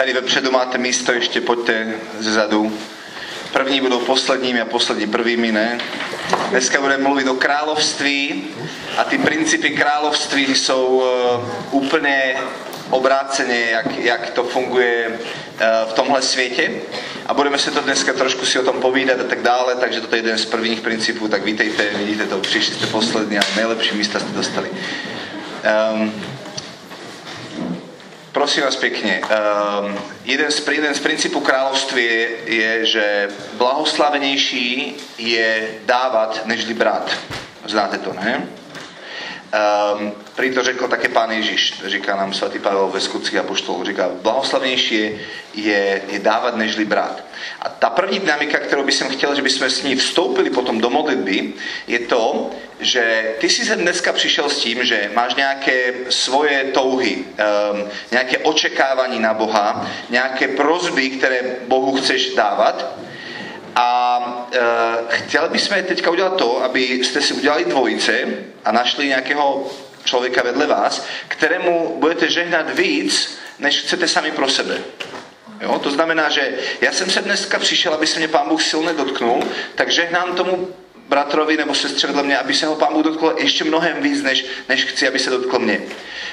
Tady vepředu máte místo, ještě pojďte ze zadu. První budou posledními a poslední prvými, ne? Dneska budeme mluvit o království a ty principy království jsou uh, úplně obráceně, jak, jak to funguje uh, v tomhle světě. A budeme se to dneska trošku si o tom povídat a tak dále, takže toto je jeden z prvních principů, tak vítejte, vidíte to, přišli jste poslední a nejlepší místa jste dostali. Um, prosím vás pěkně, um, jeden, z, jeden z principů království je, že blahoslavenější je dávat, nežli brát. Znáte to, ne? Um, prý to řekl také pán Ježíš, říká nám svatý Pavel ve skutcích apoštolů, říká, blahoslavnější je, je, dávat nežli brát. A ta první dynamika, kterou bych chtěl, že bychom s ní vstoupili potom do modlitby, je to, že ty si sem dneska přišel s tím, že máš nějaké svoje touhy, um, nějaké očekávání na Boha, nějaké prozby, které Bohu chceš dávat a e, chtěli bychom teďka udělat to, aby jste si udělali dvojice a našli nějakého člověka vedle vás, kterému budete žehnat víc, než chcete sami pro sebe. Jo? To znamená, že já jsem se dneska přišel, aby se mě pán Bůh silně dotknul, tak žehnám tomu bratrovi nebo sestře vedle mě, aby se ho pán Bůh dotkl ještě mnohem víc, než, než chci, aby se dotkl mě.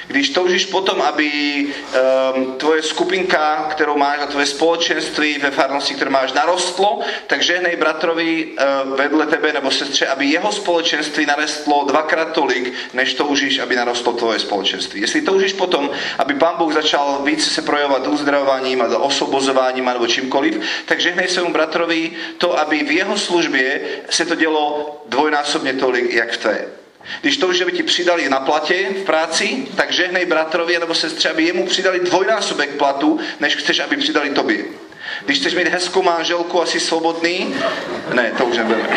Když toužíš potom, aby um, tvoje skupinka, kterou máš a tvoje společenství ve farnosti, které máš, narostlo, tak žehnej bratrovi uh, vedle tebe nebo sestře, aby jeho společenství narostlo dvakrát tolik, než toužíš, aby narostlo tvoje společenství. Jestli toužíš potom, aby pán Bůh začal víc se projevovat uzdravováním a osobozováním nebo čímkoliv, tak žehnej svému bratrovi to, aby v jeho službě se to dělo dvojnásobně tolik, jak v tvé. Když to už by ti přidali na platě v práci, tak žehnej bratrovi nebo sestře, aby jemu přidali dvojnásobek platu, než chceš, aby přidali tobě. Když chceš mít hezkou manželku, asi svobodný, ne, to už nebudeme.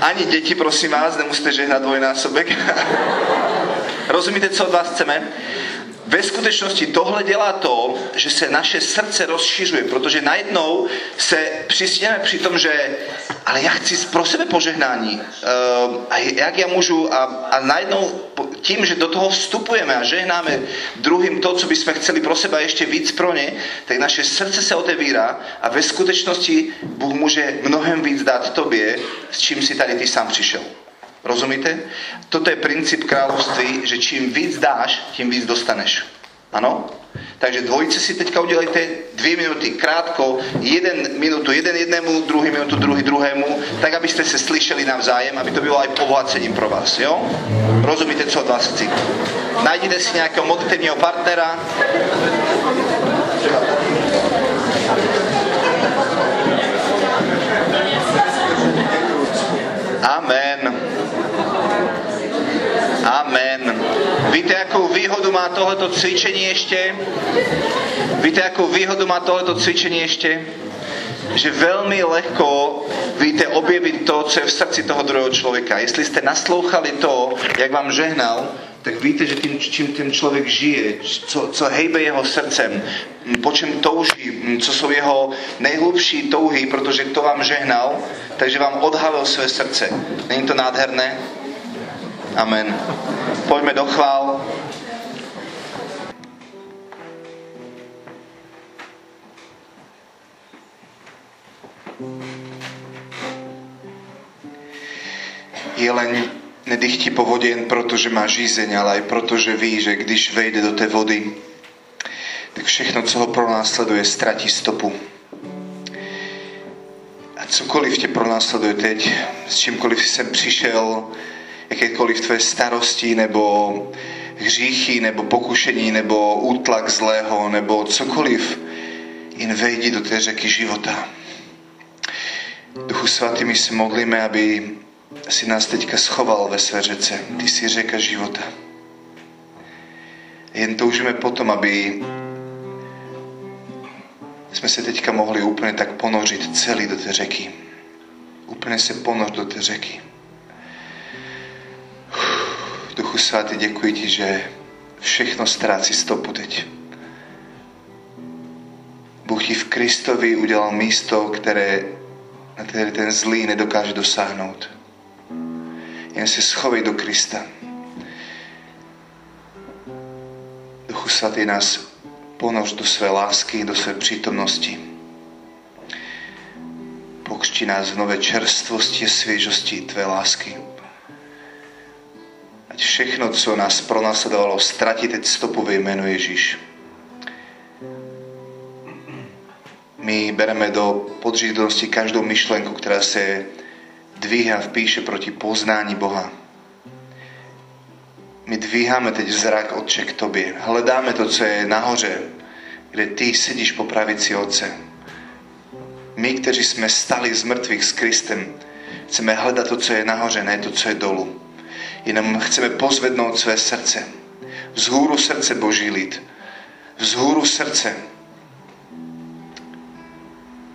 Ani děti, prosím vás, nemusíte žehnat dvojnásobek. Rozumíte, co od vás chceme? Ve skutečnosti tohle dělá to, že se naše srdce rozšiřuje, protože najednou se přistěme při tom, že ale já chci pro sebe požehnání. Uh, a jak já můžu, a, a najednou tím, že do toho vstupujeme a žehnáme druhým to, co bychom chceli pro sebe ještě víc pro ně, tak naše srdce se otevírá a ve skutečnosti Bůh může mnohem víc dát tobě, s čím si tady ty sám přišel. Rozumíte? Toto je princíp království, že čím víc dáš, tím víc dostaneš. Ano? Takže dvojice si teďka udělejte dvě minuty, krátko, jeden minutu, jeden jednému, druhý minutu, druhý druhému, tak abyste se slyšeli navzájem, aby to bylo aj pobohacením pro vás, jo? Rozumíte, co od vás chci? Najděte si nějakého modlitevního partnera. Amen. Amen. Víte, jakou výhodu má tohleto cvičení ještě? Víte, jakou výhodu má tohleto cvičení ještě? Že velmi lehko víte objevit to, co je v srdci toho druhého člověka. Jestli jste naslouchali to, jak vám žehnal, tak víte, že tím, čím ten člověk žije, co, co hejbe jeho srdcem, po čem touží, co jsou jeho nejhlubší touhy, protože to vám žehnal, takže vám odhalil své srdce. Není to nádherné? Amen. Pojďme do chvál. Jeleň nedychtí po vodě jen proto, že má žízeň, ale i proto, že ví, že když vejde do té vody, tak všechno, co ho pronásleduje, ztratí stopu. A cokoliv tě pronásleduje teď, s čímkoliv jsem přišel, jakékoliv tvé starosti nebo hříchy nebo pokušení nebo útlak zlého nebo cokoliv, jen vejdi do té řeky života. Duchu svatý, my se modlíme, aby si nás teďka schoval ve své řece. Ty jsi řeka života. Jen toužíme potom, aby jsme se teďka mohli úplně tak ponořit celý do té řeky. Úplně se ponoř do té řeky. Duchu svatý, děkuji ti, že všechno ztrácí stopu teď. Bůh ti v Kristovi udělal místo, které, na které ten zlý nedokáže dosáhnout. Jen se schovej do Krista. Duchu Svatý nás ponož do svojej lásky, do svojej prítomnosti. Pokšti nás v nové čerstvosti a sviežosti Tvoje lásky. Ať všechno, co nás pronásledovalo, ztratí teď stopu ve Ježíš. My bereme do podřízenosti každou myšlenku, která se dvíha v píše proti poznání Boha. My dvíháme teď zrak Otče k Tobě. Hledáme to, co je nahoře, kde Ty sedíš po pravici Otce. My, kteří jsme stali z mrtvých s Kristem, chceme hledat to, co je nahoře, ne to, co je dolu. Jenom chceme pozvednout své srdce. Vzhůru srdce Boží lid. Vzhůru srdce.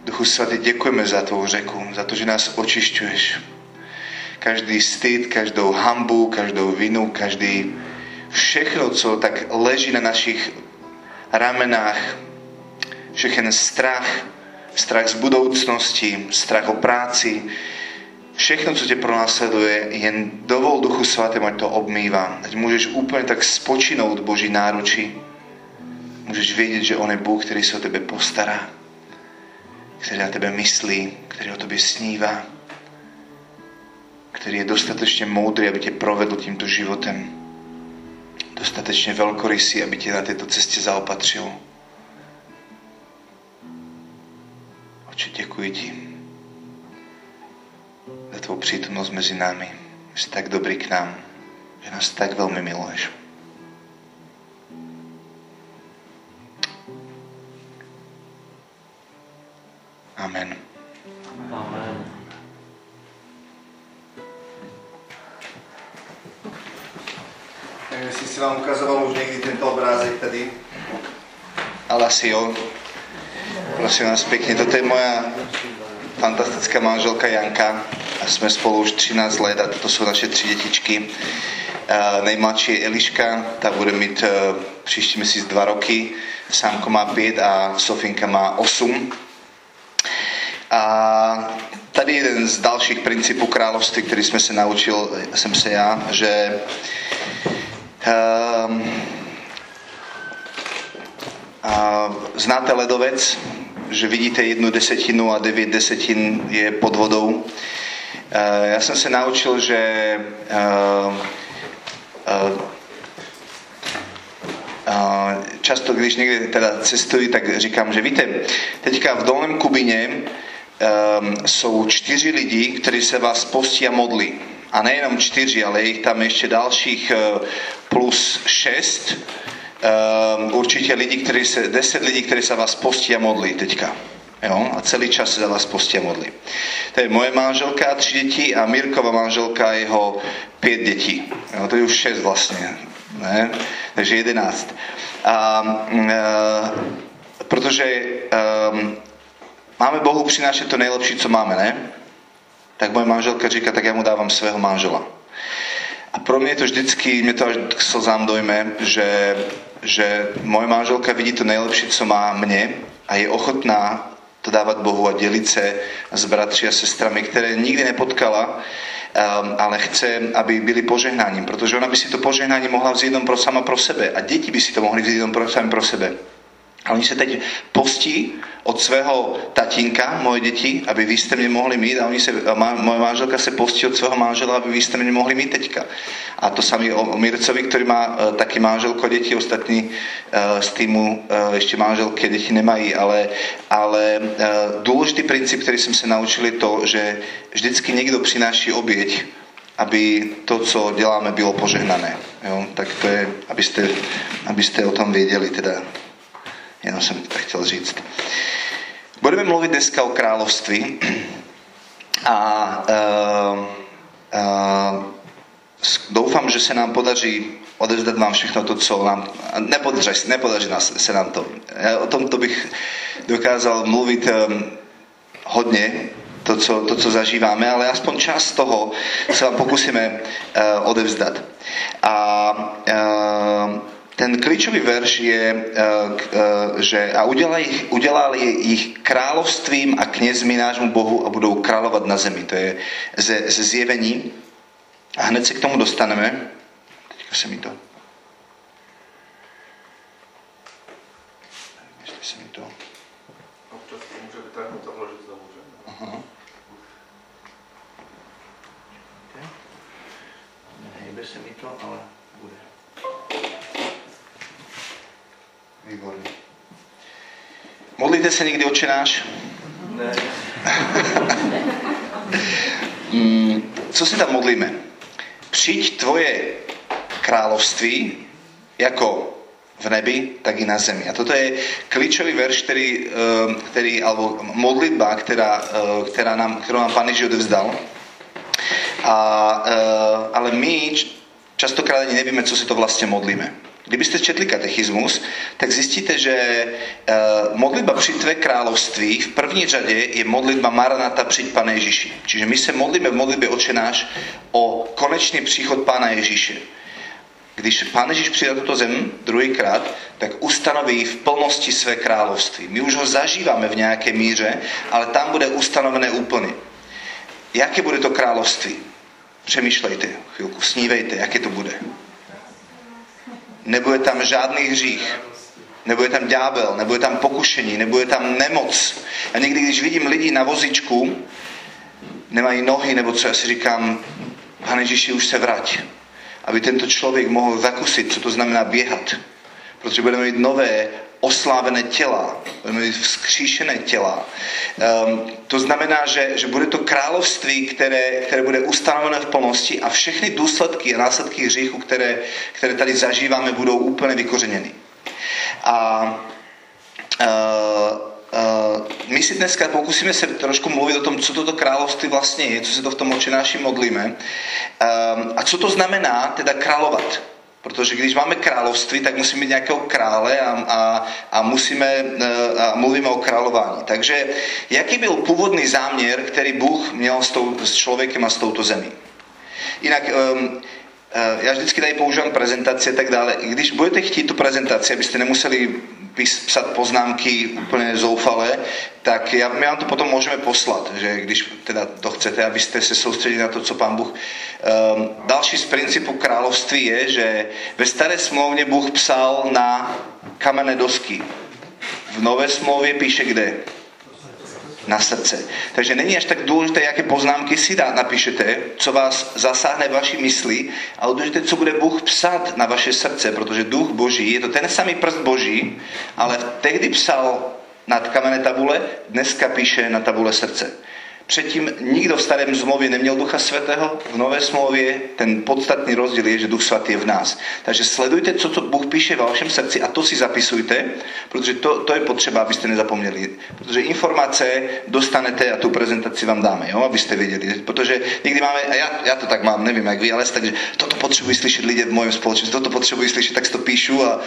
Duchu Svatý, děkujeme za tvou řeku, za to, že nás očišťuješ. Každý styd, každou hambu, každou vinu, každý všechno, co tak leží na našich ramenách, všechen strach, strach z budoucnosti, strach o práci, všechno, co tě pronásleduje, jen dovol Duchu Svatému, ať to obmývá. Ať můžeš úplně tak spočinout Boží náručí. Můžeš vědět, že On je Bůh, který se o tebe postará, který na tebe myslí, který o tobě snívá, který je dostatečně moudrý, aby tě provedl tímto životem. Dostatečně velkorysý, aby tě na této cestě zaopatřil. Oče, děkuji ti za tvou přítomnost mezi námi. Jsi tak dobrý k nám, že nás tak velmi miluješ. Amen. Amen. Neviem, jestli si vám ukazoval už někdy tento obrázek tady. Ale asi jo. Prosím vás pěkně, toto je moja fantastická manželka Janka a jsme spolu už 13 let a toto jsou naše tři dětičky. Nejmladší je Eliška, ta bude mít uh, příští měsíc dva roky, Sámko má pět a Sofinka má osm. A tady jeden z dalších principů království, který jsme se naučil, jsem se já, že um, uh, znáte ledovec, že vidíte jednu desetinu a devět desetin je pod vodou. Uh, já jsem se naučil, že uh, uh, často, když někde teda cestuji, tak říkám, že víte, teďka v Dolném Kubině um, jsou čtyři lidi, kteří se vás postí a modlí. A nejenom čtyři, ale je jich tam ještě dalších plus šest. Um, určitě lidi, kteří se, deset lidí, kteří se vás postí a modlí teďka. Jo? A celý čas se za vás postí a modlí. To je moje manželka, tři děti a Mirkova manželka, jeho pět dětí. Jo? To je už šest vlastně. Ne? Takže jedenáct. A, uh, protože um, máme Bohu přinášet to nejlepší, co máme, ne? Tak moje manželka říká, tak já mu dávám svého manžela. A pro mě je to vždycky, mě to až k slzám dojme, že, že moje manželka vidí to nejlepší, co má mě a je ochotná to dávat Bohu a dělit se s bratři a sestrami, které nikdy nepotkala, um, ale chce, aby byli požehnáním, protože ona by si to požehnání mohla vzít jenom pro sama pro sebe a děti by si to mohli vzít jenom pro, sami pro sebe. A oni se teď postí od svého tatínka, moje děti, aby vy jste mě mohli mít a oni se, a má, moje manželka se postí od svého manžela, aby vy jste mě mohli mít teďka. A to samý o Mircovi, který má taky manželku a děti, ostatní uh, z týmu uh, ještě manželky a děti nemají, ale, ale uh, důležitý princip, který jsem se naučil, je to, že vždycky někdo přináší oběť, aby to, co děláme, bylo požehnané. Jo? Tak to je, abyste, abyste o tom věděli teda. Jenom jsem to chtěl říct. Budeme mluvit dneska o království a uh, uh, doufám, že se nám podaří odevzdat vám všechno to, co nám... Nepodaří, nepodaří nás, se nám to. Já o tom to bych dokázal mluvit um, hodně, to co, to, co zažíváme, ale aspoň část toho se vám pokusíme uh, odevzdat. A uh, ten klíčový verš je, eh, eh, že a udělali, udělali ich královstvím a knězmi nášmu Bohu a budou královat na zemi. To je ze, ze zjevení. A hned se k tomu dostaneme. Teďka se mi to... sa mi to... Občas to může vytáhnout a vložit znovu, že? Aha. Nehejbe sa mi to, ale Výborne. Modlíte sa niekdy oče náš? Ne. Mm, co si tam modlíme? Přiď tvoje království jako v nebi, tak i na zemi. A toto je kľúčový verš, ktorý, eh, ktorý alebo modlitba, ktorá, eh, ktorá nám, ktorú nám Pán Ježiš odevzdal. A, eh, ale my častokrát ani nevieme, co si to vlastne modlíme. Kdybyste četli katechizmus, tak zjistíte, že modlitba při tvé království v první řadě je modlitba Maranata přijď Pane Ježíši. Čiže my se modlíme v modlitbě očenáš o konečný příchod Pána Ježíše. Když Pán Ježíš přijde na tuto zem druhýkrát, tak ustanoví v plnosti své království. My už ho zažíváme v nějaké míře, ale tam bude ustanovené úplně. Jaké bude to království? Přemýšlejte chvilku, snívejte, jaké to bude. Nebude tam žádný hřích, nebude tam ďábel, nebude tam pokušení, nebude tam nemoc. A někdy, když vidím lidi na vozičku, nemají nohy, nebo co, já si říkám, Pane Ježíši, už se vrať aby tento člověk mohl zakusit, co to znamená běhat. Protože budeme mít nové oslávené těla, budeme vzkříšené těla. Um, to znamená, že, že bude to království, které, které bude ustanovené v plnosti a všechny důsledky a následky hříchu, které, které tady zažíváme, budou úplně vykořeněny. A uh, Uh, my si dneska pokusíme se trošku mluvit o tom, co toto království vlastně je, co se to v tom očenáši modlíme um, a co to znamená teda královat. Protože když máme království, tak musíme mít nějakého krále a, a, a, musíme, uh, a mluvíme o králování. Takže jaký byl původný záměr, který Bůh měl s, tou, s člověkem a s touto zemí? Jinak um, já vždycky tady používám prezentaci a tak dále. Když budete chtít tu prezentaci, abyste nemuseli psat poznámky úplně zoufalé, tak já, my vám to potom můžeme poslat, že když teda to chcete, abyste se soustředili na to, co pán Bůh. Um, další z principu království je, že ve staré smlouvně Bůh psal na kamenné dosky. V nové smlouvě píše kde? Na srdce. Takže není až tak důležité, jaké poznámky si dá, napíšete, co vás zasáhne vaší mysli, ale důležité, co bude Bůh psat na vaše srdce, protože duch Boží, je to ten samý prst Boží, ale tehdy psal nad kamenné tabule, dneska píše na tabule srdce. Předtím nikdo v starém zmluvě neměl Ducha Svatého, v nové smlouvě ten podstatný rozdíl je, že Duch Svatý je v nás. Takže sledujte, co to Bůh píše v vašem srdci a to si zapisujte, protože to, to je potřeba, abyste nezapomněli. Protože informace dostanete a tu prezentaci vám dáme, jo, abyste věděli. Protože někdy máme, a já, já to tak mám, nevím jak vy, ale takže toto potřebuji slyšet lidé v mojom společnosti, toto potřebuji slyšet, tak to píšu a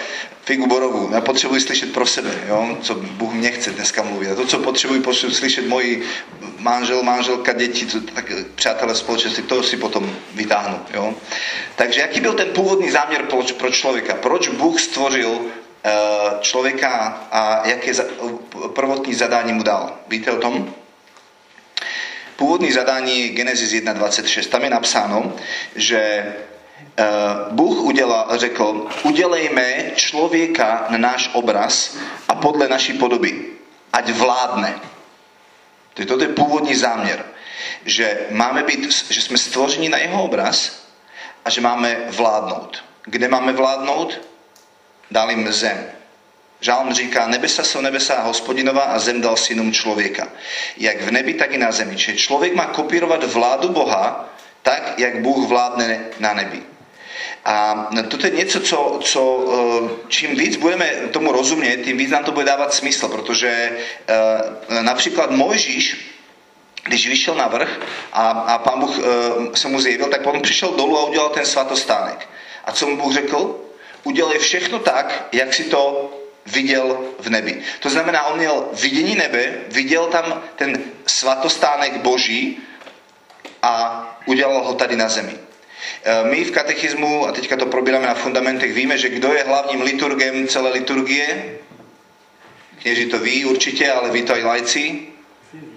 figu borovu. Já potřebuji slyšet pro sebe, jo, co Bůh mě chce dneska mluvit. A to, co potřebuji slyšet moji manžel, manželka, děti, tak přátelé společnosti, to si potom vytáhnu. Jo? Takže jaký byl ten původní záměr pro, pro člověka? Proč Bůh stvořil eh, člověka a jaké prvotní zadání mu dal? Víte o tom? Původní zadání Genesis 1.26. Tam je napsáno, že Bůh udělal, řekl, udělejme člověka na náš obraz a podle naší podoby, ať vládne. Toto je původní záměr, že máme být, že jsme stvořeni na jeho obraz a že máme vládnout. Kde máme vládnout? Dal jim zem. Žálm říká, nebesa jsou nebesa hospodinova a zem dal synům člověka. Jak v nebi, tak i na zemi. Čiže člověk má kopírovat vládu Boha tak, jak Bůh vládne na nebi. A toto je něco, co, co eh, čím víc budeme tomu rozumět, tím víc nám to bude dávat smysl, protože eh, například Mojžíš, když vyšel na vrch a, a pán Bůh eh, se mu zjevil, tak potom přišel dolů a udělal ten svatostánek. A co mu Bůh řekl? Udělej všechno tak, jak si to viděl v nebi. To znamená, on měl vidění nebe, viděl tam ten svatostánek Boží a udělal ho tady na zemi. E, my v katechizmu, a teďka to probíráme na fundamentech, víme, že kdo je hlavním liturgem celé liturgie? Kněži to ví určitě, ale ví to i lajci.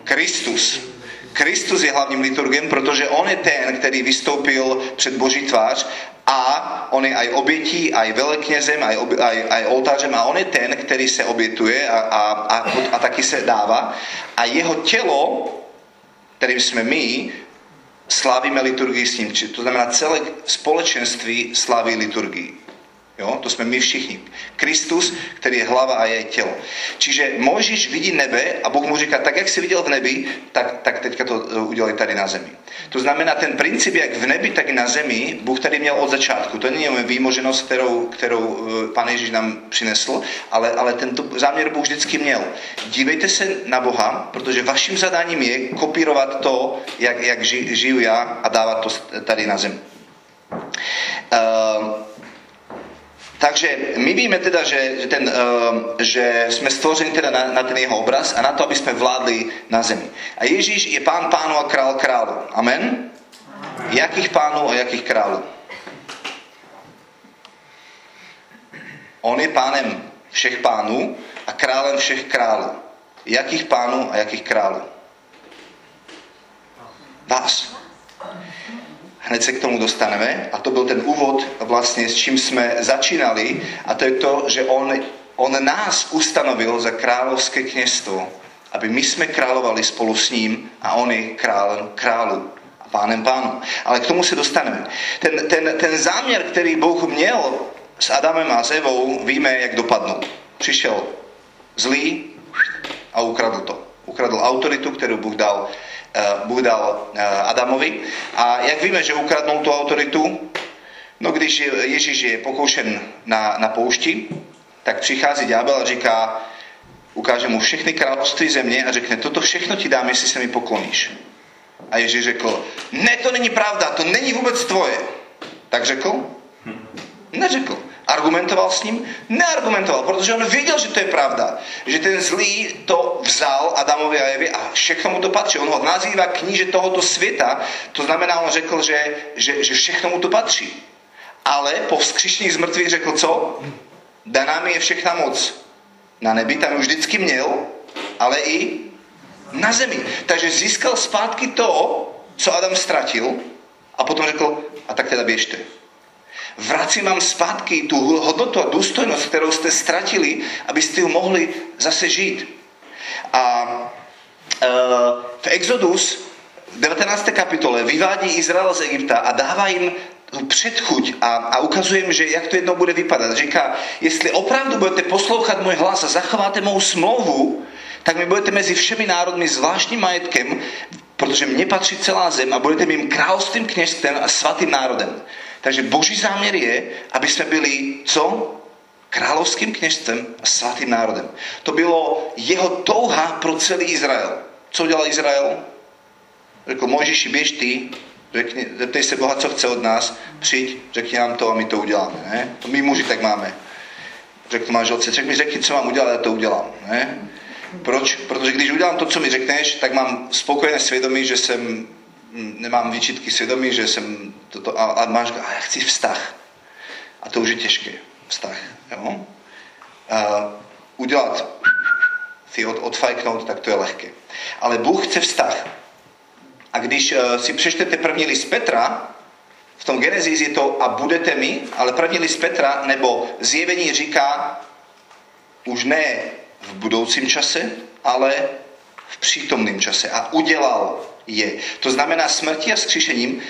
Kristus. Kristus je hlavním liturgem, protože on je ten, který vystoupil před Boží tvář a on je aj obětí, aj veleknězem, aj, aj, aj oltářem a on je ten, který se obětuje a, a, a, a taky se dává. A jeho tělo, kterým jsme my, slávíme liturgii s ním. To znamená, celé společenství slaví liturgii. Jo? To jsme my všichni. Kristus, který je hlava a je tělo. Čiže Mojžíš vidí nebe a Bůh mu říká, tak jak jsi viděl v nebi, tak, tak teďka to e, udělej tady na zemi. To znamená, ten princip, jak v nebi, tak i na zemi, Bůh tady měl od začátku. To není výmoženost, kterou, kterou e, Pán Ježíš nám přinesl, ale, ale tento záměr Bůh vždycky měl. Dívejte se na Boha, protože vaším zadáním je kopírovat to, jak, jak žiju já a dávat to tady na zemi. Uh, Takže my víme teda, že, že, ten, uh, že jsme stvořeni teda na, na ten jeho obraz a na to, aby jsme vládli na zemi. A Ježíš je pán pánu a král králu. Amen? Jakých pánů a jakých králů? On je pánem všech pánů a králem všech králů. Jakých pánů a jakých králů? Vás. Hned se k tomu dostaneme. A to byl ten úvod vlastně, s čím jsme začínali. A to je to, že on, on nás ustanovil za královské kněstvo, aby my jsme královali spolu s ním a on je králem králu a pánem pánu. Ale k tomu se dostaneme. Ten, ten, ten záměr, který Bůh měl s Adamem a s Evou, víme, jak dopadnul. Přišel zlý a ukradl to. Ukradl autoritu, kterou Bůh dal Bůh dal eh, Adamovi. A jak víme, že ukradnul tu autoritu? No když Ježíš je pokoušen na, na poušti, tak přichází ďábel a říká, ukáže mu všechny království země a řekne, toto všechno ti dám, jestli se mi pokloníš. A Ježíš řekl, ne, to není pravda, to není vůbec tvoje. Tak řekl? Neřekl. Argumentoval s ním? Neargumentoval, protože on věděl, že to je pravda. Že ten zlý to vzal Adamovi a Evi a všechno mu to patří. On ho nazývá kníže tohoto světa, to znamená, on řekl, že, že, že všechno mu to patří. Ale po vzkříšení z mrtvých řekl co? Daná mi je všechna moc. Na nebi tam vždycky měl, ale i na zemi. Takže získal zpátky to, co Adam ztratil a potom řekl, a tak teda běžte vracím vám zpátky tu hodnotu a důstojnost, kterou jste ztratili, abyste ju mohli zase žít. A e, v Exodus v 19. kapitole vyvádí Izrael z Egypta a dává jim předchuť a, a ukazuje jim, že jak to jednou bude vypadat. Říká, jestli opravdu budete poslouchat můj hlas a zachováte mou smlouvu, tak mi budete mezi všemi národmi zvláštním majetkem, protože mně patří celá zem a budete mým královstvím kněžstvem a svatým národem. Takže Boží záměr je, aby jsme byli co? Královským kněžstvem a svatým národem. To bylo jeho touha pro celý Izrael. Co udělal Izrael? Řekl, Mojžiši, běž ty, řekni, zeptej se Boha, co chce od nás, přijď, řekni nám to a my to uděláme. Ne? To my muži tak máme. Řekl manželce, řekni mi, řekni, co mám udělat, já to udělám. Ne? Proč? Protože když udělám to, co mi řekneš, tak mám spokojené svědomí, že jsem nemám výčitky svědomí, že jsem toto, a, a máš, a já chci vztah. A to už je těžké, vztah. Jo? A udělat si od, odfajknout, tak to je lehké. Ale Bůh chce vztah. A když uh, si přečtete první list Petra, v tom Genesis je to a budete mi, ale první list Petra nebo zjevení říká už ne v budoucím čase, ale v přítomném čase. A udělal je. To znamená smrti a skříšením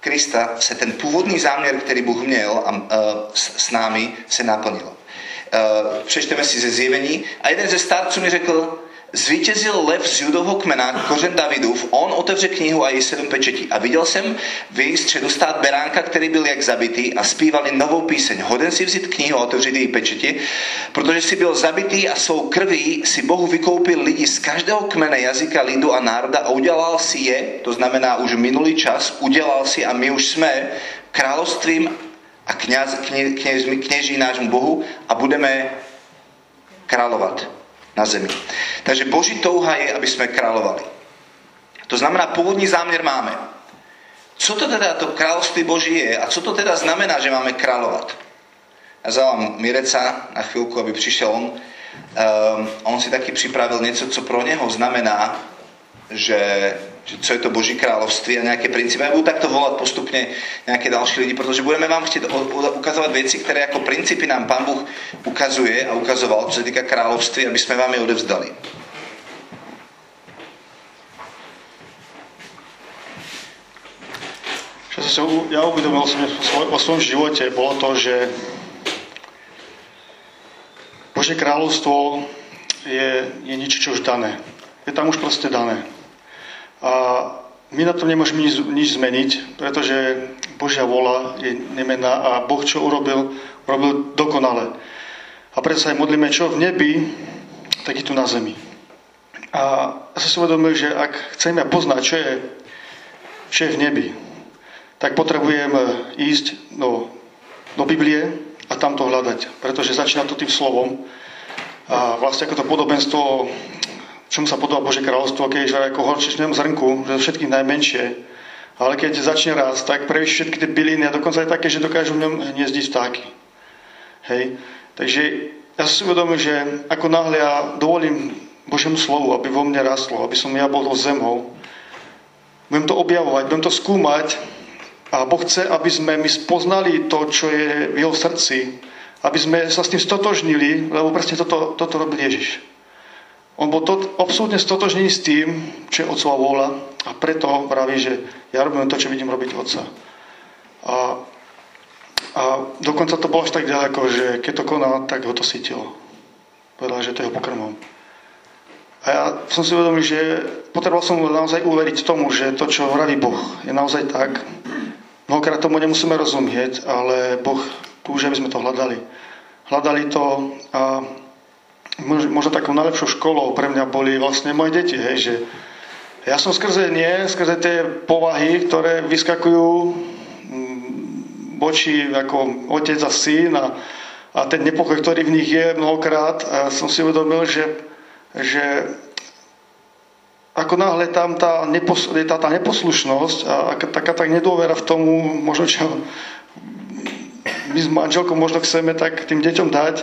Krista se ten původní záměr, který Bůh měl a, uh, s, s námi, se naplnil. Uh, přečteme si ze zjevení a jeden ze starců mi řekl, Zvítězil lev z judového kmena, kořen Davidův, on otevře knihu a její sedm pečetí. A viděl jsem v její středu stát beránka, který byl jak zabitý a zpívali novou píseň. Hoden si vzít knihu a otevřít její pečeti, protože si byl zabitý a svou krví si Bohu vykoupil lidi z každého kmene, jazyka, lidu a národa a udělal si je, to znamená už minulý čas, udělal si a my už jsme královstvím a kněz, kně, kněž, kněží nášmu Bohu a budeme královat na zemi. Takže Boží touha je, aby jsme královali. To znamená, původní záměr máme. Co to teda to království Boží je a co to teda znamená, že máme královat? Já zavám Mireca na chvilku, aby přišel on. Um, on si taky připravil něco, co pro něho znamená, že co je to Boží kráľovství a nejaké princípy. Ja budú takto volať postupne nejaké ďalší ľudí, pretože budeme vám chcieť ukazovať veci, ktoré ako princípy nám Pán Boh ukazuje a ukazoval, čo sa týka kráľovství, aby sme vám je odevzdali. Čo som si ja uvedomil som vo svojom živote, bolo to, že Bože kráľovstvo je, je niečo, čo už dané. Je tam už proste dané. A my na to nemôžeme nič, nič zmeniť, pretože Božia vola je nemená a Boh, čo urobil, urobil dokonale. A preto sa aj modlíme, čo v nebi, tak je tu na zemi. A ja som si uvedomil, že ak chceme poznať, čo je, čo je v nebi, tak potrebujem ísť do, do Biblie a tam to hľadať. Pretože začína to tým slovom. A vlastne ako to podobenstvo, čomu sa podobá Bože kráľovstvo, keď je ako horčičnému zrnku, že všetkých najmenšie. Ale keď začne raz, tak prevíš všetky tie byliny a dokonca aj také, že dokážu v ňom hniezdiť vtáky. Hej. Takže ja si uvedomil, že ako náhle ja dovolím Božiemu slovu, aby vo mne rastlo, aby som ja bol zemou, budem to objavovať, budem to skúmať a Boh chce, aby sme my spoznali to, čo je v jeho srdci, aby sme sa s tým stotožnili, lebo presne toto, toto robil Ježiš. On bol to, absolútne stotožný s tým, čo je Otcova vôľa a preto vraví, že ja robím to, čo vidím robiť Otca. A, a dokonca to bolo až tak ďaleko, že keď to konal, tak ho to sytilo. Povedal, že to je jeho pokrmom. A ja som si uvedomil, že potreboval som naozaj uveriť tomu, že to, čo vraví Boh, je naozaj tak. Mnohokrát tomu nemusíme rozumieť, ale Boh túži, aby sme to hľadali. Hľadali to a možno takou najlepšou školou pre mňa boli vlastne moje deti, hej, že ja som skrze nie, skrze tie povahy, ktoré vyskakujú voči mm, ako otec a syn a, a ten nepokoj, ktorý v nich je mnohokrát, a som si uvedomil, že, že ako náhle tam tá, nepos, tá, tá neposlušnosť a, a taká tak nedôvera v tomu, možno čo my s manželkou možno chceme tak tým deťom dať,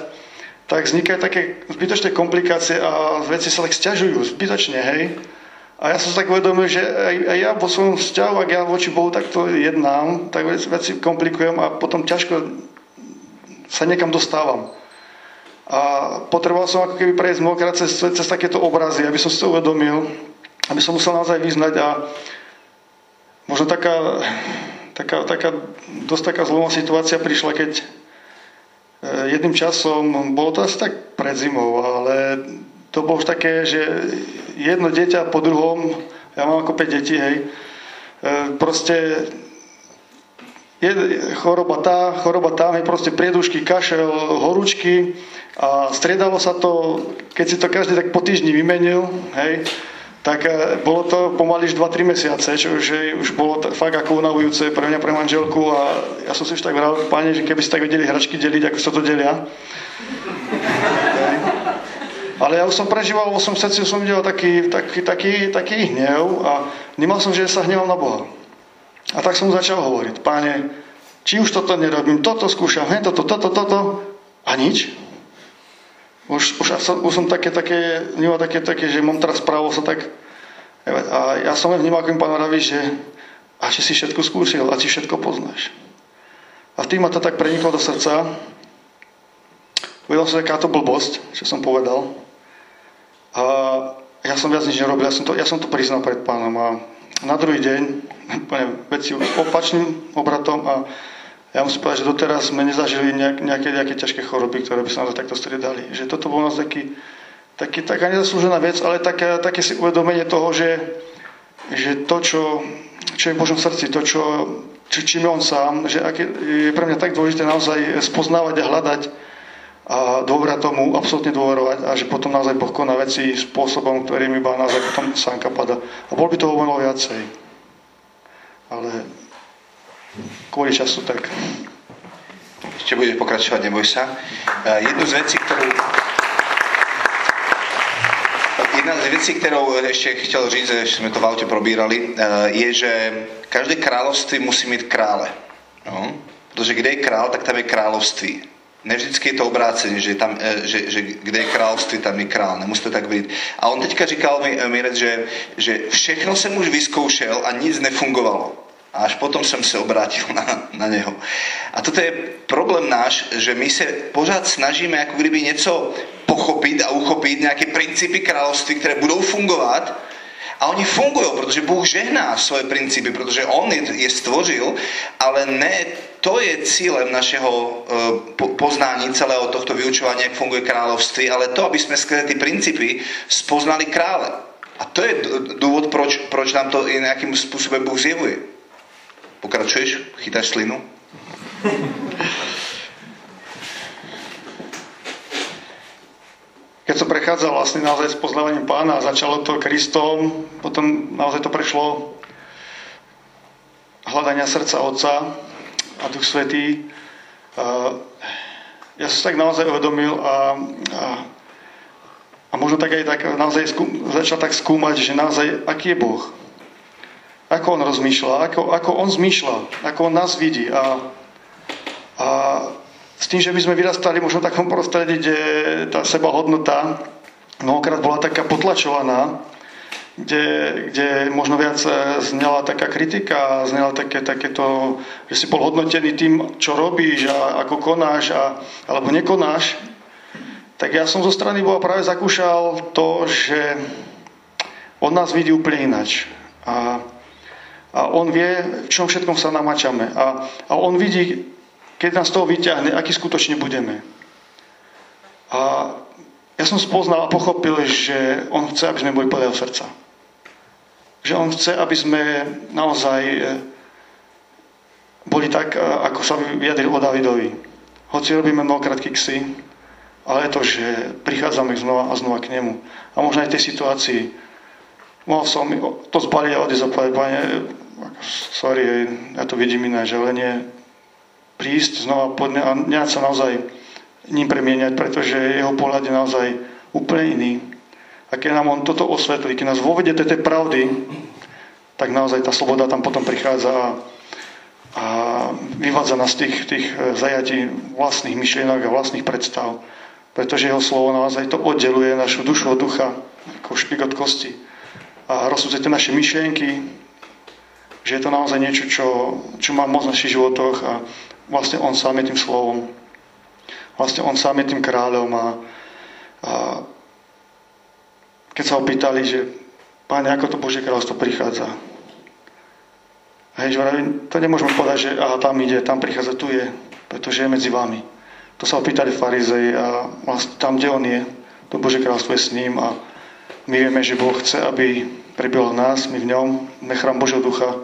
tak vznikajú také zbytočné komplikácie a veci sa tak stiažujú, zbytočne, hej. A ja som sa tak uvedomil, že aj, aj ja vo svojom vzťahu, ak ja voči Bohu takto jednám, tak veci komplikujem a potom ťažko sa niekam dostávam. A potreboval som ako keby prejsť mnohokrát cez, cez takéto obrazy, aby som si to uvedomil, aby som musel naozaj vyznať a možno taká, taká, taká dosť taká zlomová situácia prišla, keď jedným časom, bolo to asi tak pred zimou, ale to bolo už také, že jedno dieťa po druhom, ja mám ako 5 detí, hej, e, proste je choroba tá, choroba tam, je proste priedušky, kašel, horúčky a striedalo sa to, keď si to každý tak po týždni vymenil, hej, tak e, bolo to pomaly 2-3 mesiace, čo už, už bolo t- fakt ako unavujúce pre mňa, pre manželku a ja som si už tak vral, páne, že keby ste tak vedeli hračky deliť, ako sa to delia. Ale ja už som prežíval vo som srdci, som videl taký, taký, taký, taký hnev a nemal som, že sa hneval na Boha. A tak som začal hovoriť, páne, či už toto nerobím, toto skúšam, hej, toto, toto, toto a nič. Už, už, už som také, také, vnímal také, také, že mám teraz právo sa tak... A ja som len vnímal, ako pán vraví, že a či si všetko skúsil a či všetko poznáš. A tým ma to tak preniklo do srdca. Uvedal som, aká to blbosť, čo som povedal. A ja som viac nič nerobil, ja som to, ja som to priznal pred pánom. A na druhý deň, veci opačným obratom a ja musím povedať, že doteraz sme nezažili nejak, nejaké, nejaké ťažké choroby, ktoré by sa nás takto striedali. Že toto bol nás taký, taký, taká nezaslúžená vec, ale také, také si uvedomenie toho, že, že to, čo, čo je v Božom srdci, to, čo, či, čím je On sám, že aké, je pre mňa tak dôležité naozaj spoznávať a hľadať a dôverať tomu, absolútne dôverovať a že potom naozaj Boh koná veci spôsobom, ktorým iba naozaj potom sánka pada. A bol by toho možno viacej. Ale kvôli času tak. Ešte budeš pokračovať, neboj sa. Uh, jednu z vecí, ktorú... Jedna z vecí, ktorou ešte chcel říct, že sme to v aute probírali, uh, je, že každé kráľovství musí mít krále. No? Protože kde je král, tak tam je kráľovství. Ne vždycky je to obráceně, že, tam, eh, že, že kde je království, tam je král. Nemusí to tak být. A on teďka říkal mi, Mirec, že, že všechno jsem už vyzkoušel a nic nefungovalo. A až potom jsem se obrátil na, na něho. A toto je problém náš, že my se pořád snažíme jako kdyby něco pochopit a uchopit, nějaké principy království, které budou fungovat, a oni fungují, protože Bůh žehná svoje principy, protože On je, je stvořil, ale ne to je cílem našeho uh, poznání celého tohto vyučování, jak funguje království, ale to, aby jsme skrze ty principy spoznali krále. A to je důvod, proč, proč nám to i nějakým způsobem Bůh zjevuje. Pokračuješ? Chytáš slinu? keď som prechádzal vlastne naozaj s poznávaním pána a začalo to Kristom, potom naozaj to prešlo hľadania srdca Otca a Duch Svetý. Ja som sa tak naozaj uvedomil a, a, a možno tak aj tak naozaj skú, začal tak skúmať, že naozaj aký je Boh. Ako on rozmýšľa, ako, ako on zmýšľa, ako on nás vidí. A, a s tým, že by sme vyrastali možno v takom prostredí, kde tá seba hodnota mnohokrát bola taká potlačovaná, kde, kde možno viac e, znela taká kritika, znela také, takéto, že si bol hodnotený tým, čo robíš a ako konáš a, alebo nekonáš, tak ja som zo strany Boha práve zakúšal to, že on nás vidí úplne inač. A, a on vie, v čom všetkom sa namačame. A, a on vidí keď nás toho vyťahne, aký skutočne budeme. A ja som spoznal a pochopil, že on chce, aby sme boli podľa srdca. Že on chce, aby sme naozaj e, boli tak, e, ako sa vyjadril o Davidovi. Hoci robíme mnohokrát kiksy, ale to, že prichádzame znova a znova k nemu. A možno aj v tej situácii mohol som to zbaliť a odísť a povedať, pane, sorry, ja to vidím iné, že ale nie, prísť znova podne a nejak sa naozaj ním premieňať, pretože jeho pohľad je naozaj úplne iný. A keď nám on toto osvetlí, keď nás vovede tej pravdy, tak naozaj tá sloboda tam potom prichádza a, a vyvádza nás z tých, tých e, zajatí vlastných myšlienok a vlastných predstav. Pretože jeho slovo naozaj to oddeluje našu dušu od ducha, ako špik od kosti. A rozsudzuje naše myšlienky, že je to naozaj niečo, čo, čo má moc v našich životoch a vlastne on sám je tým slovom. Vlastne on sám je tým kráľom a, a keď sa ho pýtali, že páne, ako to Božie kráľovstvo prichádza? Hej, že to nemôžeme povedať, že aha, tam ide, tam prichádza, tu je, pretože je medzi vami. To sa opýtali farizei a vlastne tam, kde on je, to Božie kráľovstvo je s ním a my vieme, že Boh chce, aby prebýval nás, my v ňom, nechrám Božieho ducha.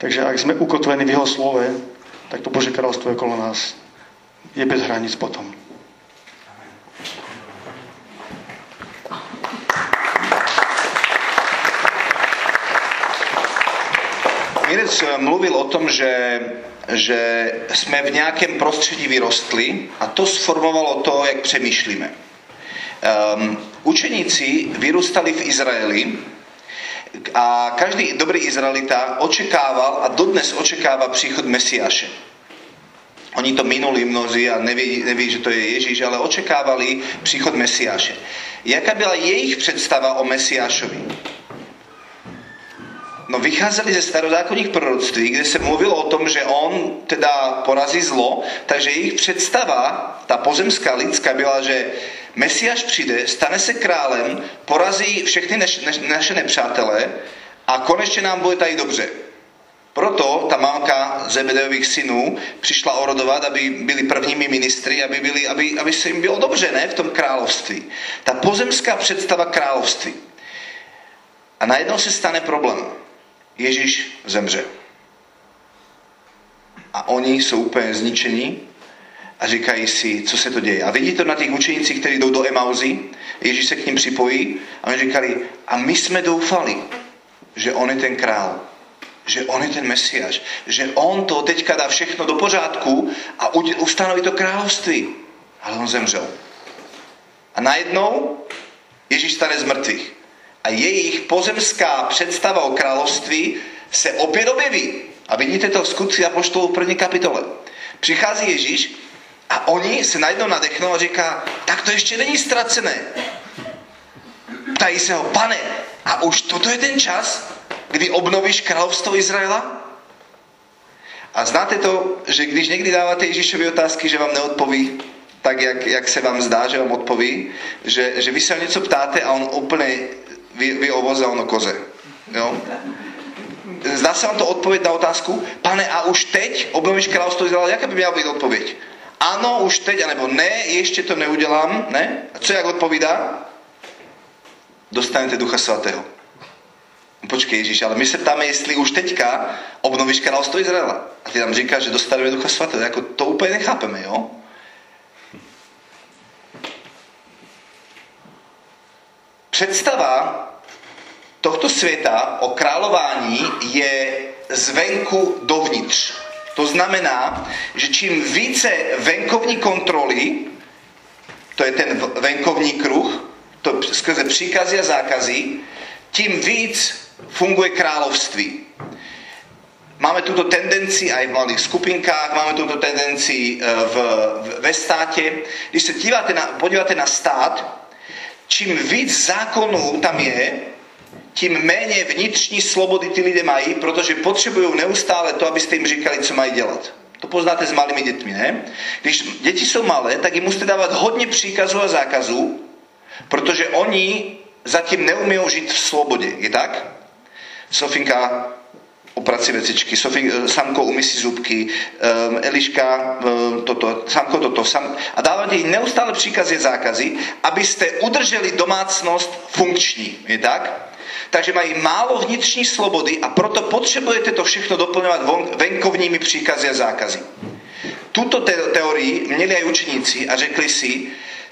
Takže ak sme ukotvení v jeho slove, tak to Bože kráľstvo okolo nás je bez hraníc potom. Mirec eh, mluvil o tom, že, že jsme v nějakém prostředí vyrostli a to sformovalo to, jak přemýšlíme. Um, učeníci vyrůstali v Izraeli a každý dobrý Izraelita očekával a dodnes očekáva příchod Mesiáše. Oni to minuli mnozí a neví, neví, že to je Ježíš, ale očekávali příchod Mesiáše. Jaká byla jejich představa o Mesiášovi? No vycházeli ze starozákonních proroctví, kde se mluvilo o tom, že on teda porazí zlo, takže jejich představa, ta pozemská lidská byla, že Mesiáš přijde, stane se králem, porazí všechny naš, naš, naše nepřátelé a konečně nám bude tady dobře. Proto ta mamka Zebedejových synů přišla orodovat, aby byli prvními ministry, aby, byli, aby, aby se jim bylo dobře, ne, v tom království. Ta pozemská představa království. A najednou se stane problém. Ježíš zemře. A oni jsou úplně zničení a říkají si, co se to děje. A vidíte to na těch učenících, kteří jdou do Emauzy, Ježíš se k ním připojí a oni říkali, a my jsme doufali, že on je ten král, že on je ten mesiaš, že on to teďka dá všechno do pořádku a ustanoví to království. Ale on zemřel. A najednou Ježíš stane z mrtvých. A jejich pozemská představa o království se opět objeví. A vidíte to v skutci Apoštolů v první kapitole. Přichází Ježíš A oni se najednou nadechnou a říká, tak to ještě není ztracené. Ptají se ho, pane, a už toto je ten čas, kdy obnovíš královstvo Izraela? A znáte to, že když někdy dáváte Ježíšovi otázky, že vám neodpoví tak, jak, jak se vám zdá, že vám odpoví, že, že vy se o něco ptáte a on úplně vy, vy o voze a on o koze. Jo? Zdá se vám to odpověď na otázku? Pane, a už teď obnovíš královstvo Izraela? Jaká by měla být odpověď? Ano, už teď, anebo ne, ještě to neudělám, ne? A co jak odpovídá? Dostanete Ducha Svatého. Počkej Ježíš, ale my se ptáme, jestli už teďka obnovíš královstvo Izraela. A ty nám říkáš, že dostaneme Ducha Svatého. Jako to úplně nechápeme, jo? Představa tohto světa o králování je zvenku dovnitř. To znamená, že čím více venkovní kontroly, to je ten venkovní kruh, to skrze příkazy a zákazy, tím víc funguje království. Máme tuto tendenci aj v malých skupinkách, máme tuto tendenci eh, v, ve státě. Když se díváte na, podíváte na stát, čím víc zákonů tam je, tím méně vnitřní slobody ty lidé mají, protože potřebují neustále to, abyste jim říkali, co mají dělat. To poznáte s malými dětmi, ne? Když děti jsou malé, tak jim musíte dávat hodně příkazů a zákazů, protože oni zatím neumí žít v slobodě. Je tak? Sofinka oprací vecičky, Sofie, Samko umí si zubky, um, Eliška um, toto, Samko toto. Sam, a dávate im neustále příkazy a zákazy, abyste udrželi domácnost funkční. Je tak? Takže mají málo vnitřní slobody a proto potřebujete to všechno doplňovat venkovními příkazy a zákazy. Tuto teorii měli aj učeníci a řekli si,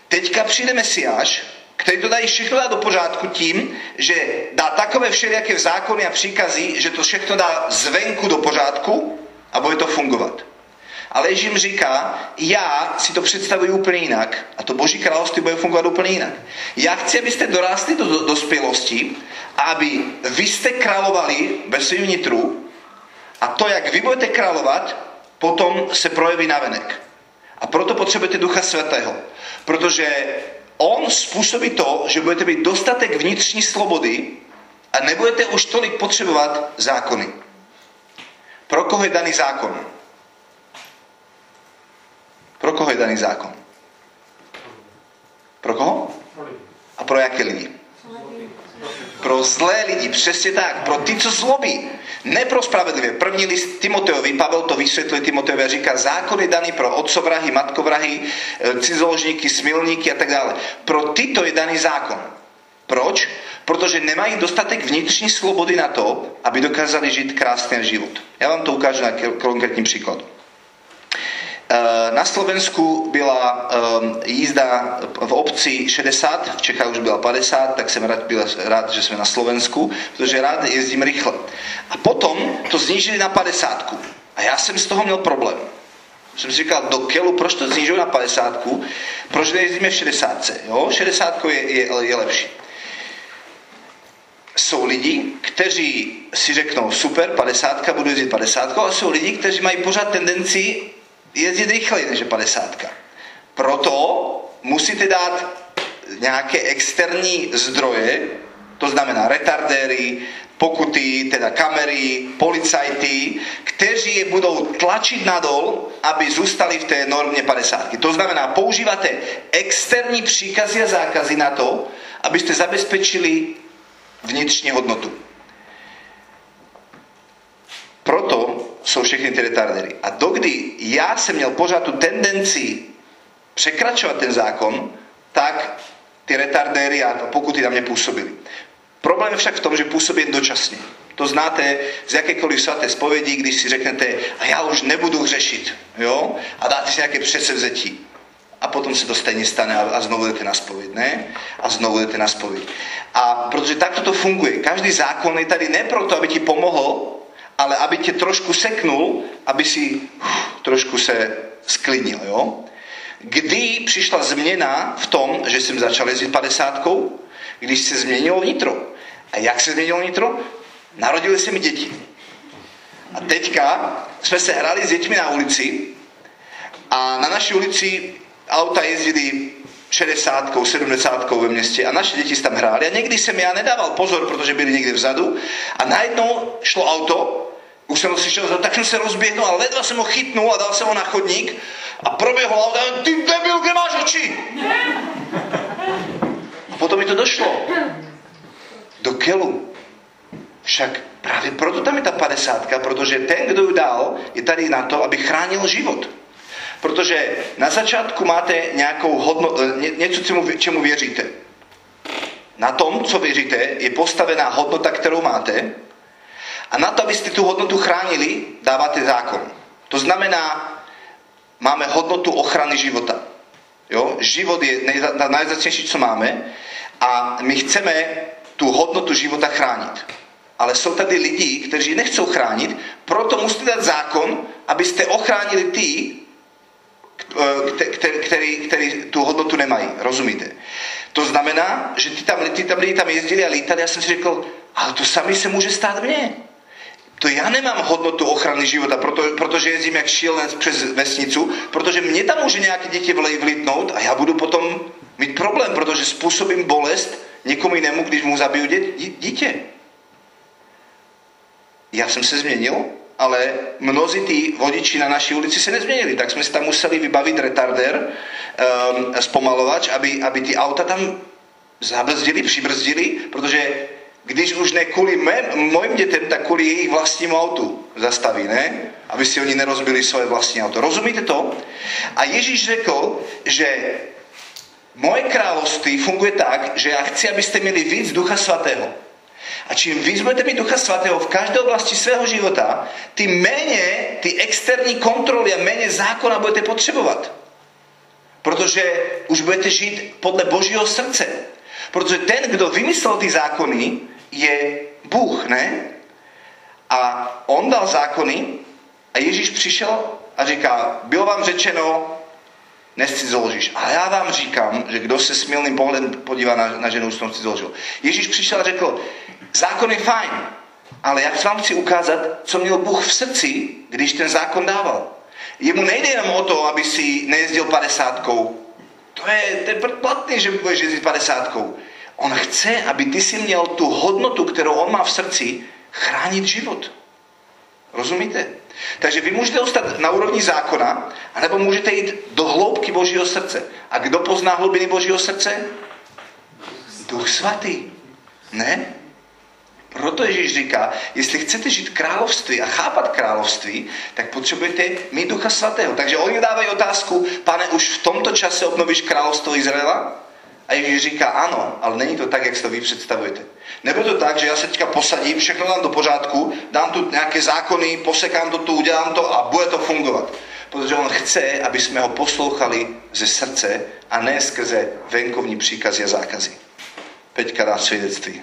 teďka přijde Mesiáš, který to dají všechno dá do pořádku tím, že dá takové všelijaké zákony a příkazy, že to všechno dá zvenku do pořádku a bude to fungovat. Ale Ježím říká, já si to představuji úplně jinak a to Boží království bude fungovat úplně jinak. Já chci, abyste dorástli do dospělosti a aby vy jste královali ve svým vnitru a to, jak vy budete královat, potom se projeví navenek. A proto potřebujete Ducha Svatého. Protože on způsobí to, že budete mít dostatek vnitřní slobody a nebudete už tolik potřebovat zákony. Pro koho je daný zákon? Pro koho je daný zákon? Pro koho? A pro jaké lidi? Pro zlé lidi, přesně tak. Pro ty, co zlobí. Ne pro spravedlivé. První list Timoteovi, Pavel to vysvětluje Timoteovi a říká, zákon je daný pro otcovrahy, matkovrahy, e, cizoložníky, smilníky a tak dále. Pro tyto je daný zákon. Proč? Protože nemají dostatek vnitřní slobody na to, aby dokázali žít krásný život. Já vám to ukážu na konkrétním příkladu. Eh, na Slovensku byla jízda v obci 60, v Čechách už byla 50, tak jsem rád, byl rád, že jsme na Slovensku, protože rád jezdím rychle. A potom to znížili na 50. A já jsem z toho měl problém. Jsem si říkal, do kelu, proč to znižují na 50, proč nejezdíme v 60. Jo? 60 je, je, je lepší. Jsou lidi, kteří si řeknou, super, 50, budu jezdit 50, a jsou lidi, kteří mají pořád tendenci jezdit rychleji než je 50. Proto musíte dát nějaké externí zdroje, to znamená retardéry, pokuty, teda kamery, policajty, kteří je budou tlačit nadol, aby zůstali v té normě 50. To znamená, používáte externí příkazy a zákazy na to, abyste zabezpečili vnitřní hodnotu. Proto jsou všechny ty retardery. A dokdy já jsem měl pořád tu tendenci překračovat ten zákon, tak ty retardéry a pokuty na mě působily. Problém je však v tom, že působí jen dočasně. To znáte z jakékoliv svaté zpovědi, když si řeknete, a já už nebudu hřešit, jo? A dáte si nějaké předsevzetí. A potom se to stejně stane a znovu jdete na spověď, ne? A znovu jdete na spověď. A protože takto to funguje. Každý zákon je tady ne proto, aby ti pomohl, ale aby tě trošku seknul, aby si uf, trošku se sklidnil, jo? Kdy přišla změna v tom, že jsem začal jezdit padesátkou, když se změnilo vnitro. A jak se změnilo vnitro? Narodili se mi děti. A teďka jsme se hrali s dětmi na ulici A na našej ulici auta jezdili 60 70 ve městě a naše děti tam hráli a někdy jsem já nedával pozor, protože byli někde vzadu a najednou šlo auto, už jsem ho slyšel, tak jsem se rozběhnul a ledva jsem ho chytnul a dal jsem ho na chodník a proběhl auto a ty debil, kde máš oči? A potom mi to došlo. Do kelu. Však právě proto tam je ta padesátka, protože ten, kdo ji dal, je tady na to, aby chránil život. Protože na začátku máte nějakou hodnotu, ně, něco, čemu, čemu věříte. Na tom, co věříte, je postavená hodnota, kterou máte. A na to, abyste tu hodnotu chránili, dáváte zákon. To znamená, máme hodnotu ochrany života. Jo? Život je nejzacnější, co máme a my chceme tu hodnotu života chránit. Ale jsou tady lidi, kteří nechcou chránit, proto musíte dát zákon, abyste ochránili ty, který, který, který tu hodnotu nemají. Rozumíte? To znamená, že ty tam, tam lidi tam jezdili a lítali, já jsem si řekl, ale to sami se může stát mně. To já nemám hodnotu ochrany života, proto, protože jezdím jak šílenec přes vesnicu, protože mě tam může nějaké dítě vlítnout a já budu potom mít problém, protože způsobím bolest někomu jinému, když mu zabiju dítě. Já jsem se změnil, ale mnozí tí vodiči na naší ulici se nezměnili, tak jsme si tam museli vybavit retarder, um, zpomalovač, aby, aby ty auta tam zabrzdili, přibrzdili, protože když už ne kvůli mém, mojim dětem, tak kvůli jejich vlastnímu autu zastaví, ne? Aby si oni nerozbili svoje vlastní auto. Rozumíte to? A Ježíš řekl, že moje království funguje tak, že já chci, abyste měli víc Ducha Svatého. A čím víc budete mít Ducha Svatého v každé oblasti svého života, tím méně ty externí kontroly a méně zákona budete potřebovat. Protože už budete žít podle Božího srdce. Protože ten, kdo vymyslel ty zákony, je Bůh, ne? A on dal zákony a Ježíš přišel a říká, bylo vám řečeno, založíš. Ale já vám říkám, že kdo se smilným pohledem podívá na, na ženu, s tom si založil. Ježíš přišel a řekl, zákon je fajn, ale jak vám chci ukázat, co měl Bůh v srdci, když ten zákon dával. Jemu nejde jenom o to, aby si nejezdil padesátkou. To je, to je platný, že budeš jezdit padesátkou. On chce, aby ty si měl tu hodnotu, kterou on má v srdci, chránit život. Rozumíte? Takže vy můžete ostat na úrovni zákona, anebo můžete jít do hloubky Božího srdce. A kdo pozná hlubiny Božího srdce? Duch svatý. Ne? Proto Ježíš říká, jestli chcete žít království a chápat království, tak potřebujete mít Ducha Svatého. Takže oni dávají otázku, pane, už v tomto čase obnovíš královstvo Izraela? A Ježíš říká, ano, ale není to tak, jak si to vy představujete. Nebo to tak, že já se teďka posadím, všechno dám do pořádku, dám tu nějaké zákony, posekám to tu, udělám to a bude to fungovat. Protože on chce, aby jsme ho poslouchali ze srdce a ne skrze venkovní příkazy a zákazy. Peťka dá svědectví.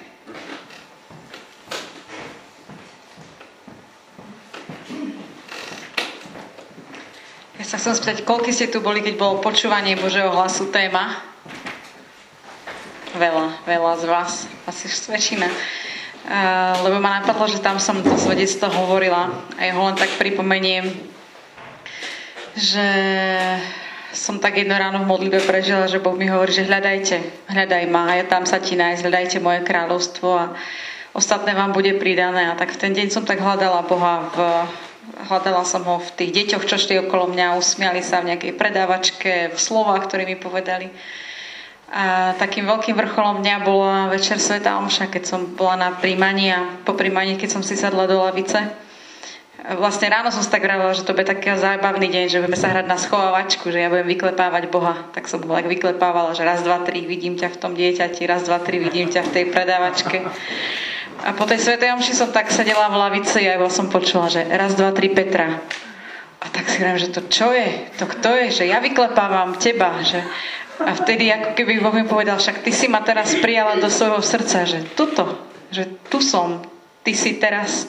Ja sa chcem spýtať, koľko ste tu boli, keď bolo počúvanie Božieho hlasu téma? Veľa, veľa z vás. Asi väčšina. Uh, lebo ma napadlo, že tam som to svedectvo hovorila a ja ho len tak pripomeniem, že som tak jedno ráno v modlitbe prežila, že Boh mi hovorí, že hľadajte, hľadaj ma ja tam sa ti nájsť, hľadajte moje kráľovstvo a ostatné vám bude pridané. A tak v ten deň som tak hľadala Boha v, hľadala som ho v tých deťoch, čo šli okolo mňa, usmiali sa v nejakej predávačke, v slovách, ktoré mi povedali. A takým veľkým vrcholom dňa bola večer Sveta Omša, keď som bola na príjmaní a po príjmaní, keď som si sadla do lavice. Vlastne ráno som si tak vravila, že to bude taký zábavný deň, že budeme sa hrať na schovávačku, že ja budem vyklepávať Boha. Tak som bola vyklepávala, že raz, dva, tri, vidím ťa v tom dieťati, raz, dva, tri, vidím ťa v tej predávačke. A po tej Svetej Omši som tak sedela v lavici a iba som počula, že raz, dva, tri Petra. A tak si hovorím, že to čo je? To kto je? Že ja vyklepávam teba. Že... A vtedy ako keby Boh mi povedal, však ty si ma teraz prijala do svojho srdca, že tuto, že tu som, ty si teraz,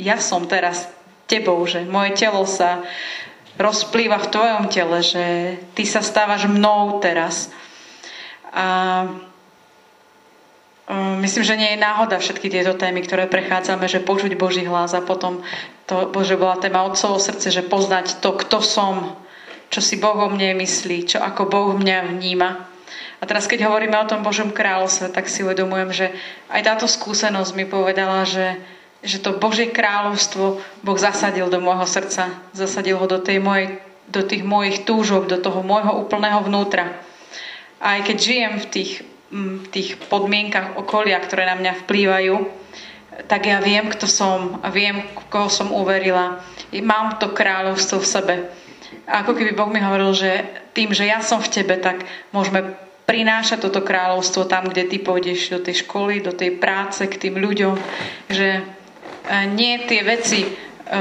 ja som teraz tebou, že moje telo sa rozplýva v tvojom tele, že ty sa stávaš mnou teraz. A um, myslím, že nie je náhoda všetky tieto témy, ktoré prechádzame, že počuť Boží hlas a potom to, Bože, bola téma Otcovo srdce, že poznať to, kto som, čo si Boh o mne myslí, čo ako Boh mňa vníma. A teraz, keď hovoríme o tom Božom kráľovstve, tak si uvedomujem, že aj táto skúsenosť mi povedala, že, že to Božie kráľovstvo Boh zasadil do môjho srdca, zasadil ho do, tej mojej, do tých mojich túžob, do toho môjho úplného vnútra. A aj keď žijem v tých, v tých podmienkach okolia, ktoré na mňa vplývajú, tak ja viem, kto som a viem, koho som uverila. Mám to kráľovstvo v sebe. Ako keby Boh mi hovoril, že tým, že ja som v tebe, tak môžeme prinášať toto kráľovstvo tam, kde ty pôjdeš do tej školy, do tej práce, k tým ľuďom, že e, nie tie veci e,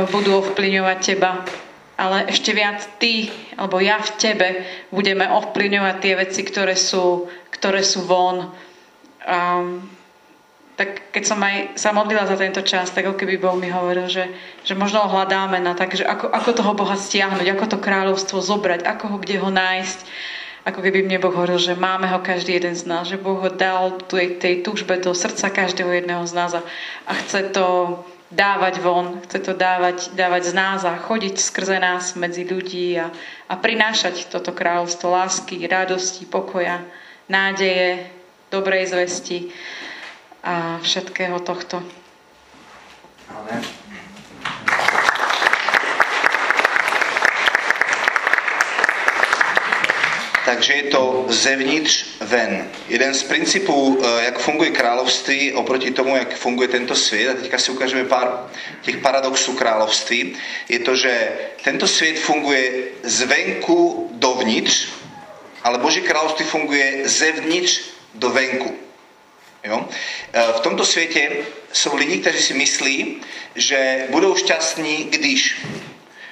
budú ovplyvňovať teba, ale ešte viac ty, alebo ja v tebe budeme ovplyvňovať tie veci, ktoré sú, ktoré sú von. Um, tak keď som aj sa modlila za tento čas, tak ako keby Boh mi hovoril, že, že možno ho hľadáme na tak, že ako, ako toho Boha stiahnuť, ako to kráľovstvo zobrať, ako ho kde ho nájsť. Ako keby mne Boh hovoril, že máme ho každý jeden z nás, že Boh ho dal tej, tej túžbe do srdca každého jedného z nás a, a chce to dávať von, chce to dávať, dávať z nás a chodiť skrze nás medzi ľudí a, a prinášať toto kráľovstvo lásky, radosti, pokoja, nádeje, dobrej zvesti a všetkého tohto. Amen. Takže je to zevnitř ven. Jeden z principů, eh, jak funguje království oproti tomu, jak funguje tento svět, a teďka si ukážeme pár těch paradoxů království, je to, že tento svět funguje zvenku dovnitř, ale Boží království funguje zevnitř do venku. Jo? Eh, v tomto světě jsou lidi, kteří si myslí, že budou šťastní, když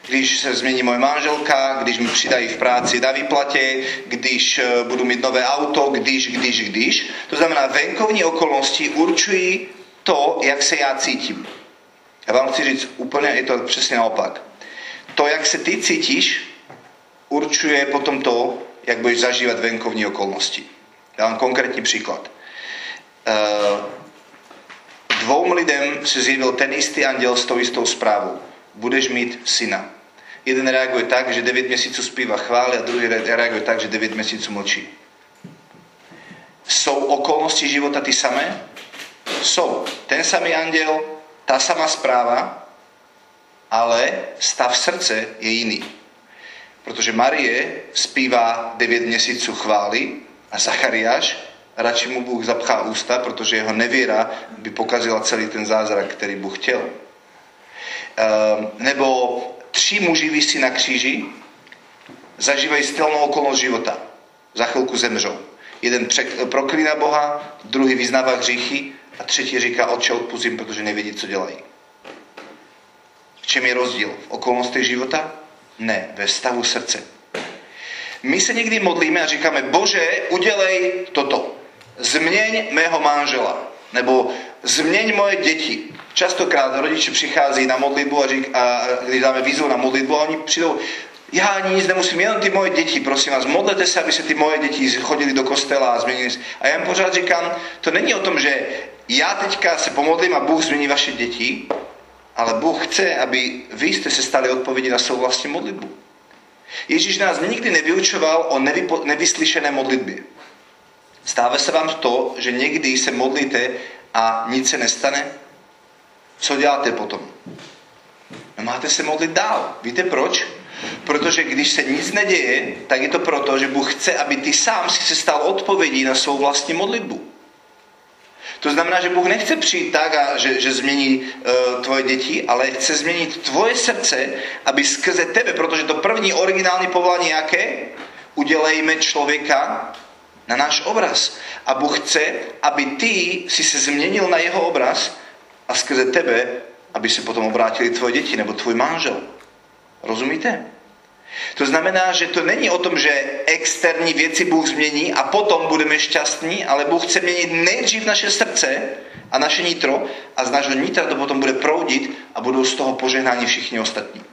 když se změní moje manželka, když mi přidají v práci na výplatě, když eh, budu mít nové auto, když, když, když. To znamená, venkovní okolnosti určují to, jak se já cítím. Já vám chci říct úplně, je to přesně naopak. To, jak se ty cítíš, určuje potom to, jak budeš zažívat venkovní okolnosti. Vám konkrétní příklad. Eh, dvou lidem se zjevil ten istý anděl s tou istou zprávou. Budeš mít syna. Jeden reaguje tak, že 9 měsíců zpívá chvály a druhý reaguje tak, že 9 měsíců mlčí. Jsou okolnosti života ty samé? Jsou. Ten samý anděl, tá samá správa, ale stav srdce je jiný. Protože Marie zpívá 9 měsíců chvály a Zachariáš radši mu Bůh zapchá ústa, protože jeho nevěra by pokazila celý ten zázrak, který Bůh chtěl. Ehm, nebo tři muži vysí na kříži, zažívají stylnou okolnost života. Za chvilku zemřou. Jeden proklíná Boha, druhý vyznává hříchy a třetí říká, otče, odpustím, protože nevědí, co dělají. V čem je rozdíl? V okolnostech života? Ne, ve stavu srdce. My se někdy modlíme a říkáme, Bože, udělej toto. Změň mého manžela. Nebo změň moje děti. Častokrát rodiče přichází na modlitbu a, řík, a když dáme výzvu na modlitbu a oni přijdou, já ani nic nemusím, jenom ty moje děti, prosím vás, modlete se, aby se ty moje děti chodili do kostela a změnili se. A já jim pořád říkám, to není o tom, že já teďka se pomodlím a Bůh změní vaše děti, ale Bůh chce, aby vy jste se stali odpovědi na svou vlastní modlitbu. Ježíš nás nikdy nevyučoval o nevypo, nevyslyšené modlitbě. Stáva se vám to, že někdy se modlíte a nic se nestane? Co děláte potom? No máte se modlit dál. Víte proč? Protože když se nic neděje, tak je to proto, že Bůh chce, aby ty sám si se stal odpovědí na svou vlastní modlitbu. To znamená, že Bůh nechce přijít tak, a že, že změní uh, tvoje děti, ale chce změnit tvoje srdce, aby skrze tebe, protože to první originální povolání jaké? Udělejme člověka na náš obraz. A Bůh chce, aby ty si se změnil na jeho obraz a skrze tebe, aby se potom obrátili tvoje děti nebo tvůj manžel. Rozumíte? To znamená, že to není o tom, že externí věci Bůh změní a potom budeme šťastní, ale Bůh chce měnit nejdřív naše srdce a naše nitro a z našeho nitra to potom bude proudit a budou z toho požehnáni všichni ostatní.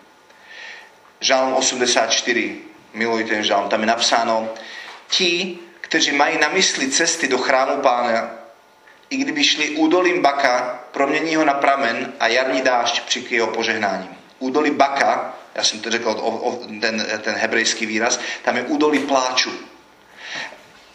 Žálm 84, miluji ten žálm, tam je napsáno, ti, kteří mají na mysli cesty do chrámu pána, i kdyby šli údolím Baka, promění ho na pramen a jarní dášť přikryje ho požehnáním. Údolí Baka já jsem to řekl ten, ten hebrejský výraz, tam je údolí pláču.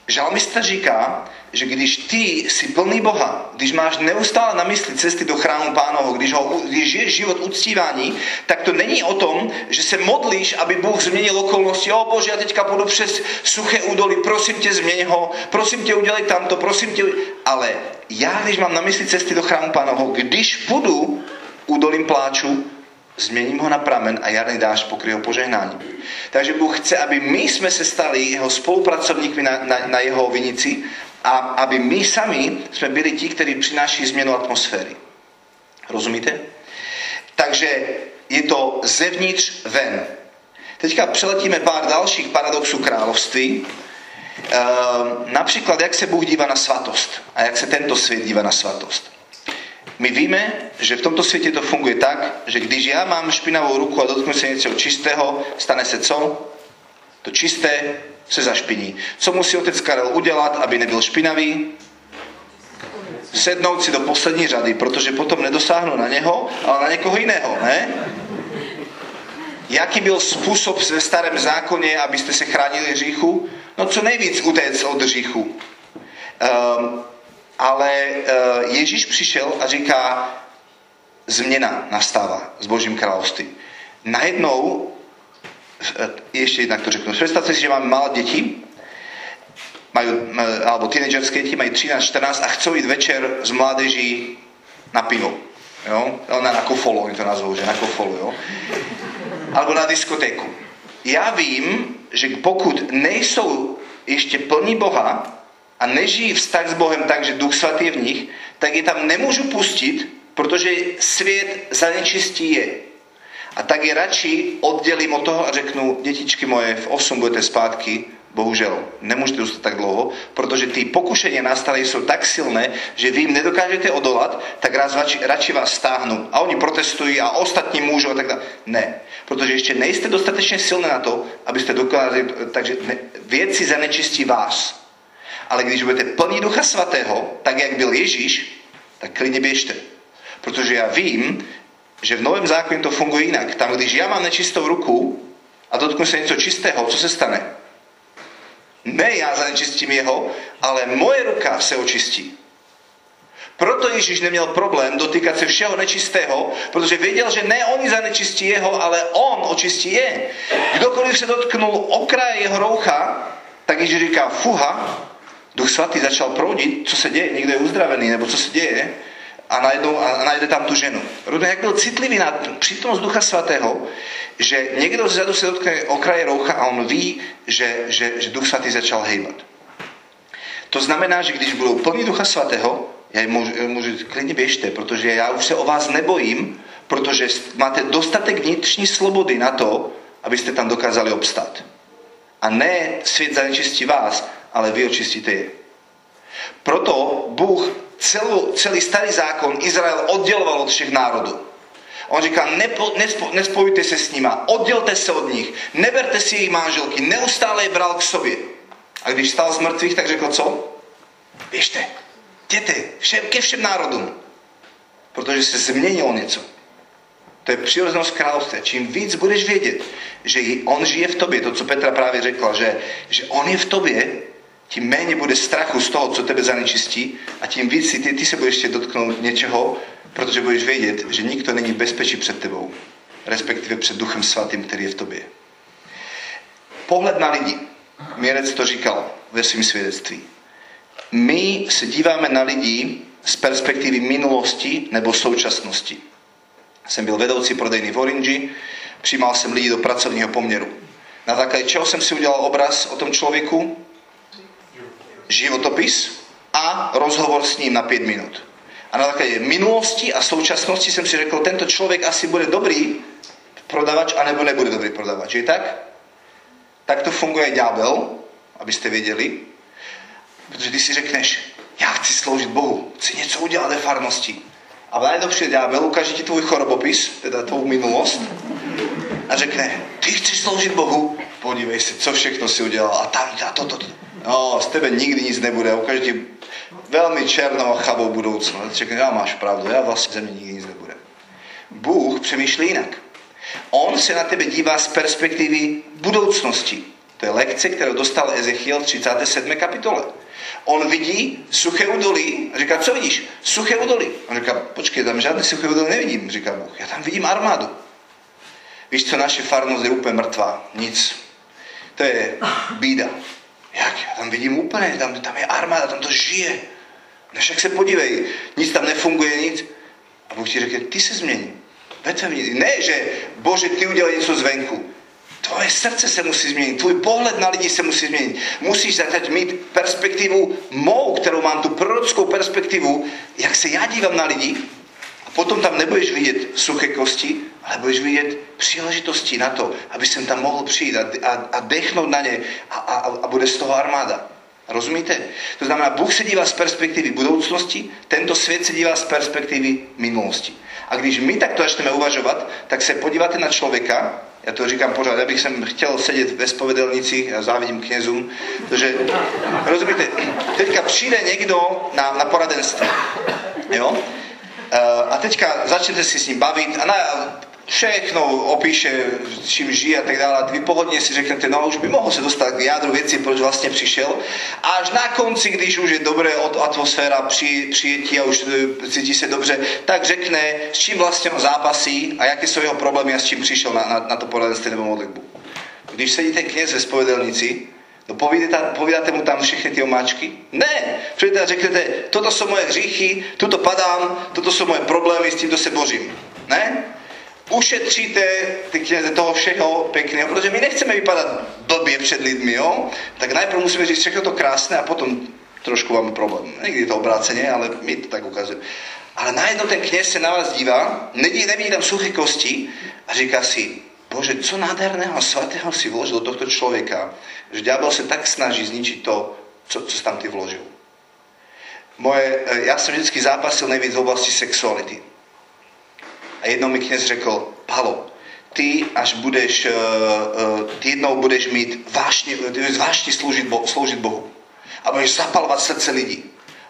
Žalmista říká, že když ty si plný Boha, když máš neustále na mysli cesty do chrámu pánovo, když, ho, když žiješ život uctívání, tak to není o tom, že se modlíš, aby Bůh změnil okolnosti. O Bože, já teďka půjdu přes suché údolí, prosím tě, změň ho, prosím tě, udělej tamto, prosím tě. Ale já, když mám na mysli cesty do chrámu pánovo, když půjdu údolím pláču, změním ho na pramen a jarný dáš pokryje ho požehnání. Takže Bůh chce, aby my jsme se stali jeho spolupracovníkmi na, na, na jeho vinici a aby my sami jsme byli ti, kteří přináší změnu atmosféry. Rozumíte? Takže je to zevnitř ven. Teďka přeletíme pár dalších paradoxů království. Ehm, například, jak se Bůh dívá na svatost a jak se tento svět dívá na svatost. My víme, že v tomto světě to funguje tak, že když já mám špinavou ruku a dotknu se něco čistého, stane se co? To čisté se zašpiní. Co musí otec Karel udělat, aby nebyl špinavý? Sednout si do poslední řady, protože potom nedosáhnu na něho, ale na někoho jiného, ne? Jaký byl způsob ve starém zákoně, abyste se chránili hříchu? No co nejvíc utéct od hříchu. Um, ale eh, Ježíš přišel a říká, změna nastává s Božím království. Najednou, eh, ještě jednak to řeknu, představte si, že máme malé děti, mají, eh, alebo teenagerské děti mají 13, 14 a chcou jít večer s mládeží na pivo. Jo? Na, na kofolo, oni to nazvou, že na kofolu, jo? Alebo na diskotéku. Já vím, že pokud nejsou ještě plní Boha, a nežijí vztah s Bohem tak, že Duch Svatý je v nich, tak je tam nemůžu pustit, protože svět zanečistí je. A tak je radši oddělím od toho a řeknu, dětičky moje, v 8 budete zpátky, bohužel, nemůžete zůstat tak dlouho, protože ty pokušení na stále jsou tak silné, že vy jim nedokážete odolat, tak raz radši, vás stáhnu. A oni protestují a ostatní můžou a tak dále. Ne, protože ještě nejste dostatečně silné na to, abyste dokázali, takže ne, věci zanečistí vás. Ale když budete plní Ducha Svatého, tak jak byl Ježíš, tak klidně běžte. Protože já vím, že v Novém zákoně to funguje jinak. Tam, když já mám nečistou ruku a dotknu se něco čistého, co se stane? Ne já zanečistím jeho, ale moje ruka se očistí. Proto Ježíš neměl problém dotýkat se všeho nečistého, protože věděl, že ne oni zanečistí jeho, ale on očistí je. Kdokoliv se dotknul okraje jeho roucha, tak Ježíš říká, fuha, Duch Svatý začal proudit, co se děje, někdo je uzdravený, nebo co se děje, a, najednou, a najde tam tu ženu. Rodin, jak byl citlivý na přítomnost Ducha Svatého, že někdo zadu se dotkne okraje roucha a on ví, že, že, že Duch Svatý začal hejbat. To znamená, že když budou plní Ducha Svatého, já jim můžu, můžu klidně běžte, protože já už se o vás nebojím, protože máte dostatek vnitřní slobody na to, abyste tam dokázali obstát. A ne svět zanečistí vás, ale vy očistíte je. Proto Bůh celou, celý starý zákon Izrael odděloval od všech národů. On říká, nepo, nespo, nespojujte se s nima, oddělte se od nich, neberte si jejich manželky, neustále je bral k sobě. A když stál z mrtvých, tak řekl co? Běžte, jděte všem, ke všem národům. Protože se změnilo něco. To je přirozenost království. Čím víc budeš vědět, že on žije v tobě, to, co Petra právě řekla, že, že on je v tobě, tím méně bude strachu z toho, co tebe zanečistí a tím víc si ty, ty se budeš ještě dotknout něčeho, protože budeš vědět, že nikdo není v bezpečí před tebou, respektive před Duchem Svatým, který je v tobě. Pohled na lidi. Měrec to říkal ve svém svědectví. My se díváme na lidi z perspektivy minulosti nebo současnosti. Jsem byl vedoucí prodejny v Orange, přijímal jsem lidi do pracovního poměru. Na základě čeho jsem si udělal obraz o tom člověku? Životopis a rozhovor s ním na 5 minut. A na základě minulosti a současnosti jsem si řekl, tento člověk asi bude dobrý prodavač, anebo nebude dobrý prodavač. Je tak? To funguje ďábel, abyste věděli. Protože ty si řekneš, já chci sloužit Bohu, chci něco udělat ve farnosti. A najednou přijde ďábel, ukáže ti tvůj chorobopis, teda tvou minulost, a řekne, ty chceš sloužit Bohu, podívej se, co všechno si udělal a tam, a to, to, to. No, z tebe nikdy nic nebude, ukáže ti velmi černou a chabou budoucnost. Řekne, já máš pravdu, já vlastně ze nikdy nic nebude. Bůh přemýšlí jinak. On se na tebe dívá z perspektivy budoucnosti. To je lekce, kterou dostal Ezechiel v 37. kapitole. On vidí suché údolí a říká, co vidíš? Suché údolí. On říká, počkej, tam žádné suché údolí nevidím, říká Bůh. Já tam vidím armádu. Víš co, naše farnost je úplně mrtvá. Nic. To je bída. Jak? Já tam vidím úplně, tam, tam je armáda, tam to žije. No však se podívej, nic tam nefunguje, nic. A Bůh ti řekne, ty se změní. Ne, že Bože, ty udělej něco zvenku. Tvoje srdce se musí změnit, tvůj pohled na lidi se musí změnit. Musíš začít mít perspektivu mou, kterou mám, tu prorockou perspektivu, jak se já dívám na lidi. A potom tam nebudeš vidět suché kosti, ale budeš vidět příležitosti na to, aby jsem tam mohl přijít a, a, a dechnout na ně a, a, a bude z toho armáda. Rozumíte? To znamená, Bůh se dívá z perspektivy budoucnosti, tento svět se dívá z perspektivy minulosti. A když my takto začneme uvažovat, tak se podíváte na člověka, já to říkám pořád, já bych jsem chtěl sedět ve spovedelnici, já závidím knězům, protože, rozumíte, teďka přijde někdo na, na poradenství, jo? Eh, a teďka začnete si s ním bavit a na, všechno opíše, čím žije a tak dále. A vy pohodně si řeknete, no už by mohl se dostat k jádru věci, proč vlastně přišel. Až na konci, když už je dobré od atmosféra při, přijetí a už cítí se dobře, tak řekne, s čím vlastně on zápasí a jaké jsou jeho problémy a s čím přišel na, na, na to poradenství nebo modlitbu. Když sedíte kněz ve spovedelnici, No povídáte, mu tam všechny ty omáčky? Ne! Přijdete a řeknete, toto jsou moje hříchy, tuto padám, toto jsou moje problémy, s tímto se bořím. Ne? Ušetříte ty kněze toho všeho pěkného, protože my nechceme vypadat blbě před lidmi, jo? Tak najprv musíme říct všechno to krásné a potom trošku máme problém. Někdy je to obráceně, ale my to tak ukazujeme. Ale najednou ten kněz se na vás dívá, nevidí, nevidí tam suché kosti a říká si, Bože, co nádherného svatého si vložil do tohto člověka, že ďábel se tak snaží zničiť to, co, co tam ty vložil. Moje, já jsem vždycky zápasil nejvíc v oblasti sexuality. A jednou mi kněz řekl, Palo, ty až budeš, uh, uh, ty jednou budeš mít vášně, vášně sloužit, bo, sloužit Bohu. A budeš zapalovat srdce lidí.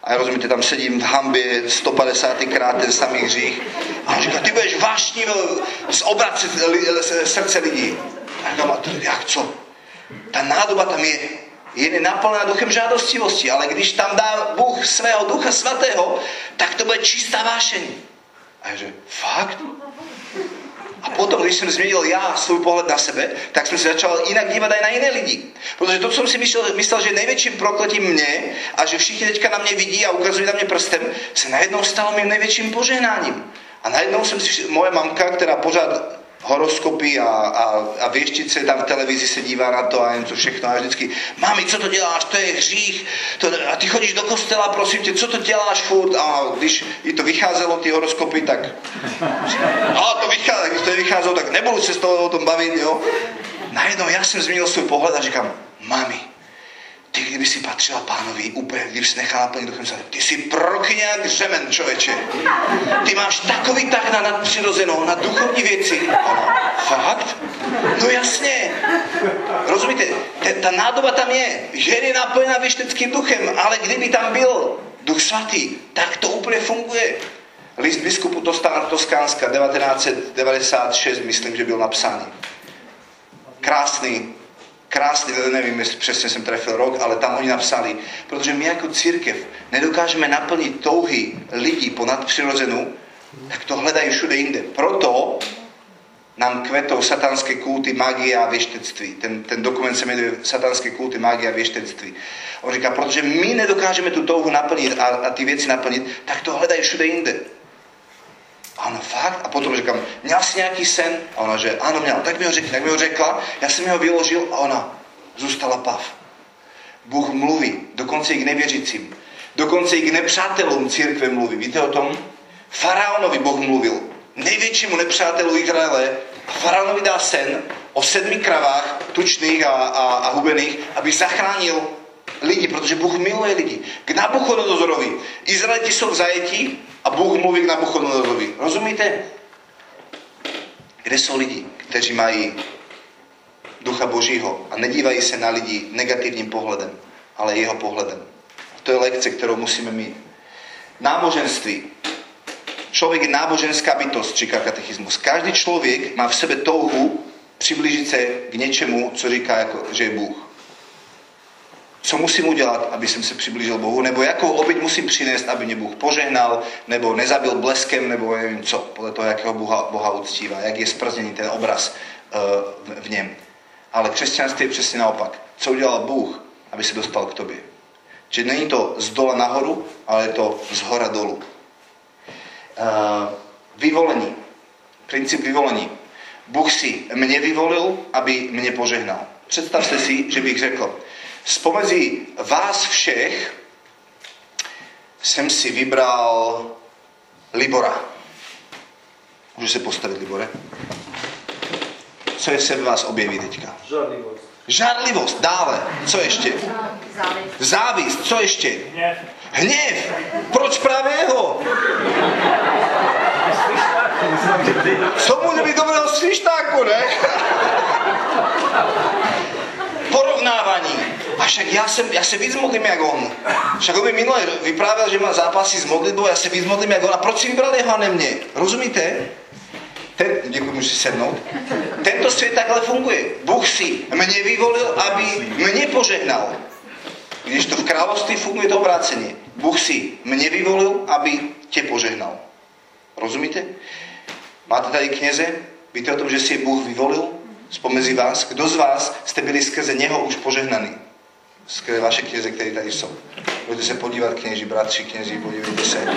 A já rozumíte, tam sedím v hambě 150 krát ten samý hřích. A on říká, ty budeš vášní z obracet srdce lidí. A říkám, jak co? Ta nádoba tam je, je naplná duchem žádostivosti, ale když tam dá Bůh svého ducha svatého, tak to bude čistá vášeň. A ja že, fakt? A potom, když jsem změnil já svůj pohled na sebe, tak jsem se začal jinak dívat aj na jiné lidi. Protože to, jsem si myslel, myslel že největším prokletím mě a že všichni teďka na mě vidí a ukazují na mě prstem, se najednou stalo mým největším požehnáním. A najednou jsem si, moje mamka, která pořád horoskopy a, a, a věštice tam v televizi se dívá na to a jen co všechno. A vždycky, mami, co to děláš, to je hřích, to, a ty chodíš do kostela, prosím tě, co to děláš furt? A když jí to vycházelo, ty horoskopy, tak a to vycházelo, když to vycházelo, tak nebudu se z toho o tom bavit, jo. Najednou já jsem změnil svůj pohled a říkám, mami, ty kdyby si patřila pánovi úplně, kdyby si nechala naplnit duchem svatým, ty jsi prokňák řemen, člověče. Ty máš takový tak na nadpřirozenou, na duchovní věci. Ano, fakt? No jasně. Rozumíte, ta, ta nádoba tam je. Žen je naplněna věšteckým duchem, ale kdyby tam byl duch svatý, tak to úplně funguje. List biskupu Toskánska 1996, myslím, že byl napsány. Krásný, krásný, nevím, jestli přesně jsem trefil rok, ale tam oni napsali, protože my jako církev nedokážeme naplnit touhy lidí po nadpřirozenu, tak to hledají všude jinde. Proto nám kvetou satanské kulty, magie a věštectví. Ten, ten dokument se jmenuje Satanské kulty, magie a věštectví. On říká, protože my nedokážeme tu touhu naplnit a, a ty věci naplnit, tak to hledají všude jinde. Ona fakt? A potom říkám, měl jsi nějaký sen? A ona, že ano, měl. Tak mi ho řekla, tak mi ho řekla, já jsem ho vyložil a ona zůstala pav. Bůh mluví, dokonce i k nevěřícím. Dokonce i k nepřátelům církve mluví. Víte o tom? Faraonovi Boh mluvil. Největšímu nepřátelu Izraele. Faraonovi dá sen o sedmi kravách, tučných a, a, a hubených, aby zachránil lidi, protože Bůh miluje lidi. K Nabuchodonozorovi. Izraeliti jsou v zajetí a Bůh mluví k Nabuchodonozorovi. Rozumíte? Kde jsou lidi, kteří mají ducha Božího a nedívají se na lidi negativním pohledem, ale jeho pohledem. A to je lekce, kterou musíme mít. Náboženství Člověk je náboženská bytost, říká katechismus. Každý člověk má v sebe touhu přiblížit se k něčemu, co říká, jako, že je Bůh. Co musím udělat, aby jsem se přiblížil Bohu, nebo jakou oběť musím přinést, aby mě Bůh požehnal, nebo nezabil bleskem, nebo nevím co, podle toho, jakého Boha, Boha uctívá, jak je sprzněný ten obraz uh, v, v něm. Ale křesťanství je přesně naopak. Co udělal Bůh, aby se dostal k tobě? Čiže není to z dola nahoru, ale je to z hora dolu. Uh, vyvolení. Princip vyvolení. Bůh si mě vyvolil, aby mě požehnal. Představte si, že bych řekl, spomezí vás všech jsem si vybral Libora. Můžu se postavit, Libore? Co je se v vás objeví teďka? Žádlivost. Žárlivost, dále. Co ještě? Závist, co ještě? Hněv. Hněv. Proč právě jeho? Co může být dobrého svištáku, ne? Porovnávání. A však já, jsem, já se víc modlím jak on. Však on mi minule vyprávěl, že má zápasy s modlitbou, já se víc modlím jak on. A proč si vybral jeho a ne mě? Rozumíte? Ten, děkuji, můžu si sednout. Tento svět takhle funguje. Bůh si mě vyvolil, aby mě požehnal. Když to v království funguje to obráceně. Bůh si mě vyvolil, aby tě požehnal. Rozumíte? Máte tady kněze? Víte o tom, že si je Bůh vyvolil spomezi vás? Kdo z vás jste byli skrze něho už požehnaný? Skrze vaše kněze, které tady jsou. Pojďte se podívat, kněži, bratři, kněži, podívejte se.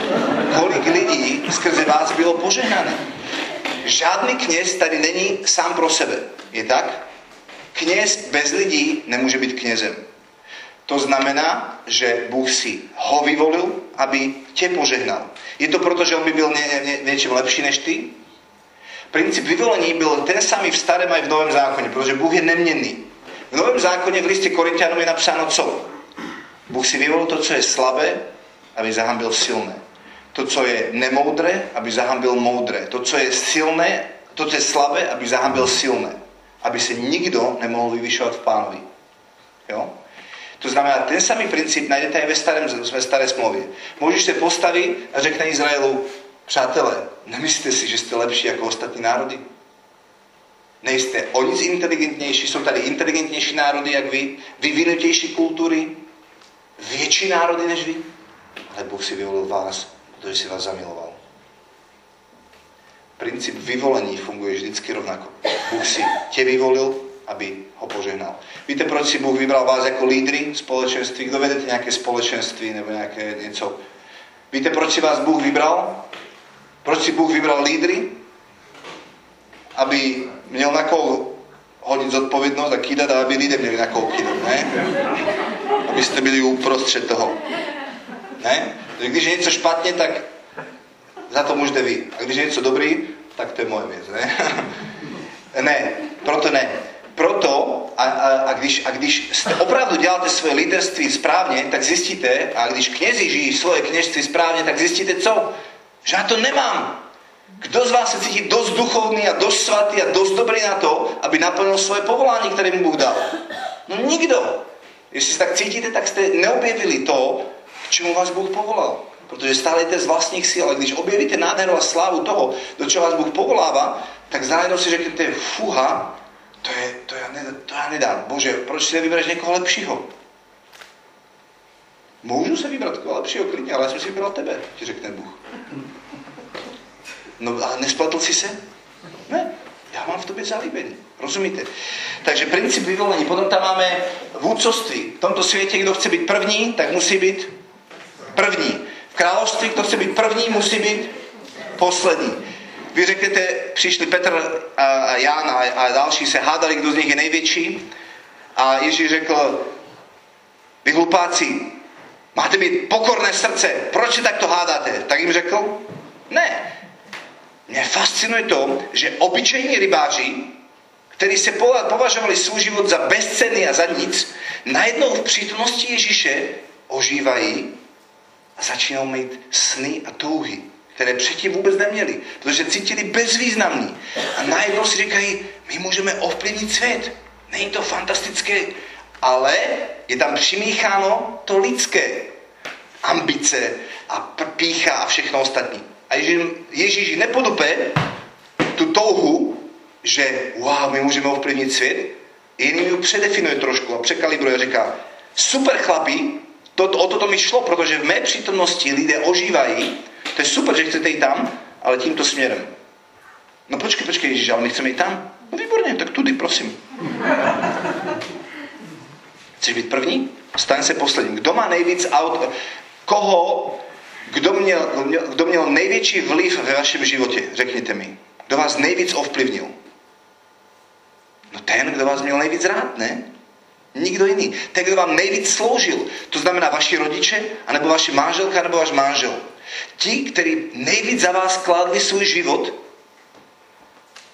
Kolik lidí skrze vás bylo požehnané? Žádný kněz tady není sám pro sebe. Je tak? Kněz bez lidí nemůže být knězem. To znamená, že Bůh si ho vyvolil, aby tě požehnal. Je to proto, že on by byl ně, ně, něčím lepší než ty? Princip vyvolení byl ten samý v starém a v novém zákoně, protože Bůh je neměnný. V novém zákoně v listě Korintianům je napsáno co? Bůh si vyvolil to, co je slabé, aby zahambil silné. To, co je nemoudré, aby zahambil moudré. To, co je silné, to, co je slabé, aby zahambil silné. Aby se nikdo nemohl vyvyšovat v pánovi. Jo? To znamená, ten samý princip najdete i ve, starém, ve staré smlouvě. Můžeš se postavit a řekne Izraelu, přátelé, nemyslíte si, že jste lepší jako ostatní národy? Nejste o nic inteligentnější, jsou tady inteligentnější národy jak vy, vyvinutější kultury, větší národy než vy, ale Bůh si vyvolil vás, protože si vás zamiloval. Princip vyvolení funguje vždycky rovnako. Bůh si tě vyvolil, aby ho požehnal. Víte, proč si Bůh vybral vás jako lídry společenství? Kdo vedete nějaké společenství nebo nějaké něco? Víte, proč si vás Bůh vybral? Proč si Bůh vybral lídry? Aby měl na koho hodit zodpovědnost a kýdat a aby lidé měli na koho kýdat, ne? Abyste byli uprostřed toho. Ne? Takže když je něco špatně, tak za to můžete vy. A když je něco dobrý, tak to je moje věc, ne? ne, proto ne. Proto, a, a, a, když, a když jste opravdu děláte svoje líderství správně, tak zjistíte, a když knězi žijí svoje kněžství správně, tak zjistíte co? Že já to nemám. Kdo z vás se cítí dost duchovný a dost svatý a dost dobrý na to, aby naplnil svoje povolání, které mu Bůh dal? No nikdo. Jestli se tak cítíte, tak jste neobjevili to, k čemu vás Bůh povolal. Protože stále jste z vlastních sil, ale když objevíte nádheru a slávu toho, do čeho vás Bůh povolává, tak zároveň si řeknete, fuha, to, je, to, já ne, to já nedám. Bože, proč si nevybereš někoho lepšího? Můžu se vybrat koho lepšího klidně, ale já jsem si vybral tebe, ti řekne Bůh. No ale nesplatl si se? Ne, já mám v tobě zalíbení. Rozumíte? Takže princip vyvolení. Potom tam máme vůdcovství. V tomto světě, kdo chce být první, tak musí být první. V království, kdo chce být první, musí být poslední. Vy řeknete, přišli Petr a Jan a další se hádali, kdo z nich je největší. A Ježíš řekl, vy hlupáci, máte být pokorné srdce, proč se takto hádáte? Tak jim řekl, ne. Mě fascinuje to, že obyčejní rybáři, kteří se považovali svůj život za bezcenný a za nic, najednou v přítomnosti Ježíše ožívají a začínají mít sny a touhy, které předtím vůbec neměli, protože cítili bezvýznamný. A najednou si říkají, my můžeme ovplyvnit svět. Není to fantastické, ale je tam přimícháno to lidské. Ambice a pícha a všechno ostatní. A Ježíš, Ježíš nepodupe tu touhu, že wow, my můžeme ovplyvnit svět, jiným ju předefinuje trošku a překalibruje a říká, super chlapi, to, o toto mi šlo, protože v mé přítomnosti lidé ožívají, to je super, že chcete jít tam, ale tímto směrem. No počkej, počkej, Ježíš, ale my chceme jít tam? No výborně, tak tudy, prosím. Chceš být první? Staň se posledním. Kdo má nejvíc aut... Koho, kdo měl, kdo měl největší vliv ve vašem životě? Řekněte mi. Kdo vás nejvíc ovplyvnil? No ten, kdo vás měl nejvíc rád, ne? Nikdo jiný. Ten, kdo vám nejvíc sloužil. To znamená vaši rodiče, anebo vaši manželka, nebo váš manžel. Ti, kteří nejvíc za vás kládli svůj život,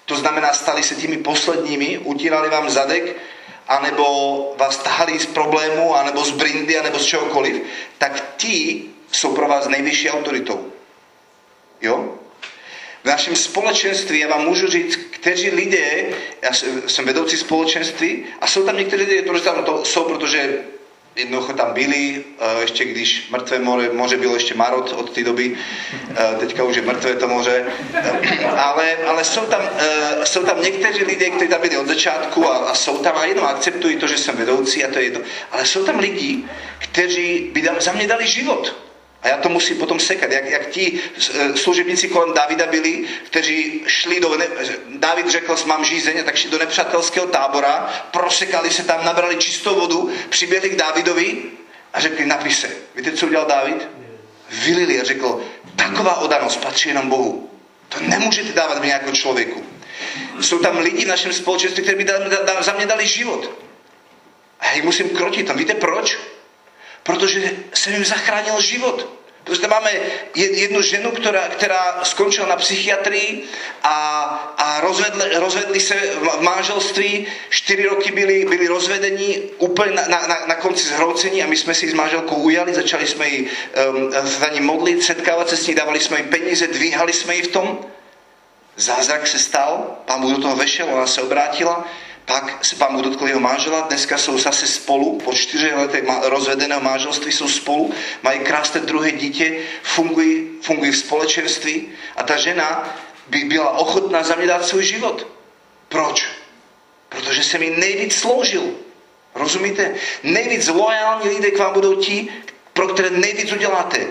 to znamená, stali se těmi posledními, utírali vám zadek, anebo vás tahali z problému, anebo z brindy, anebo z čehokoliv, tak ti jsou pro vás nejvyšší autoritou. Jo? V našem společenství, já vám můžu říct, kteří lidé, já jsem vedoucí společenství a jsou tam někteří lidé, kteří tam to jsou, protože jednoducho tam byli, eh, ještě když mrtvé moře, moře bylo ještě Marot od té doby, eh, teďka už je mrtvé to moře, eh, ale, ale jsou, tam, jsou tam někteří lidé, kteří tam byli od začátku a, a jsou tam a jenom akceptují to, že jsem vedoucí a to je jedno, ale jsou tam lidi, kteří by za mě dali život. A já to musím potom sekat, jak, jak ti e, služebníci kolem Davida byli, kteří šli do... Ne, David řekl, mám žízeň, tak šli do nepřátelského tábora, prosekali se tam, nabrali čistou vodu, přiběhli k Davidovi a řekli, napiš se. Víte, co udělal David? Vylili a řekl, taková odanost patří jenom Bohu. To nemůžete dávat mě jako člověku. Jsou tam lidi v našem společenství, kteří by za mě dali život. A já jich musím krotit. A víte proč? Protože jsem jim zachránil život. Protože máme jednu ženu, která, která skončila na psychiatrii a, a rozvedli, rozvedli se v manželství. Čtyři roky byli, byli rozvedení úplně na, na, na konci zhroucení a my jsme si s manželkou ujali, začali jsme ji um, za ní modlit, setkávat se s ní, dávali jsme jí peníze, dvíhali jsme ji v tom. Zázrak se stal, pán Bůh do toho vešel, ona se obrátila pak se pán Bůh dotkl jeho manžela, dneska jsou zase spolu, po čtyři letech rozvedeného manželství jsou spolu, mají krásné druhé dítě, fungují, fungují v společenství a ta žena by byla ochotná za mě dát svůj život. Proč? Protože se mi nejvíc sloužil. Rozumíte? Nejvíc lojální lidé k vám budou ti, pro které nejvíc uděláte.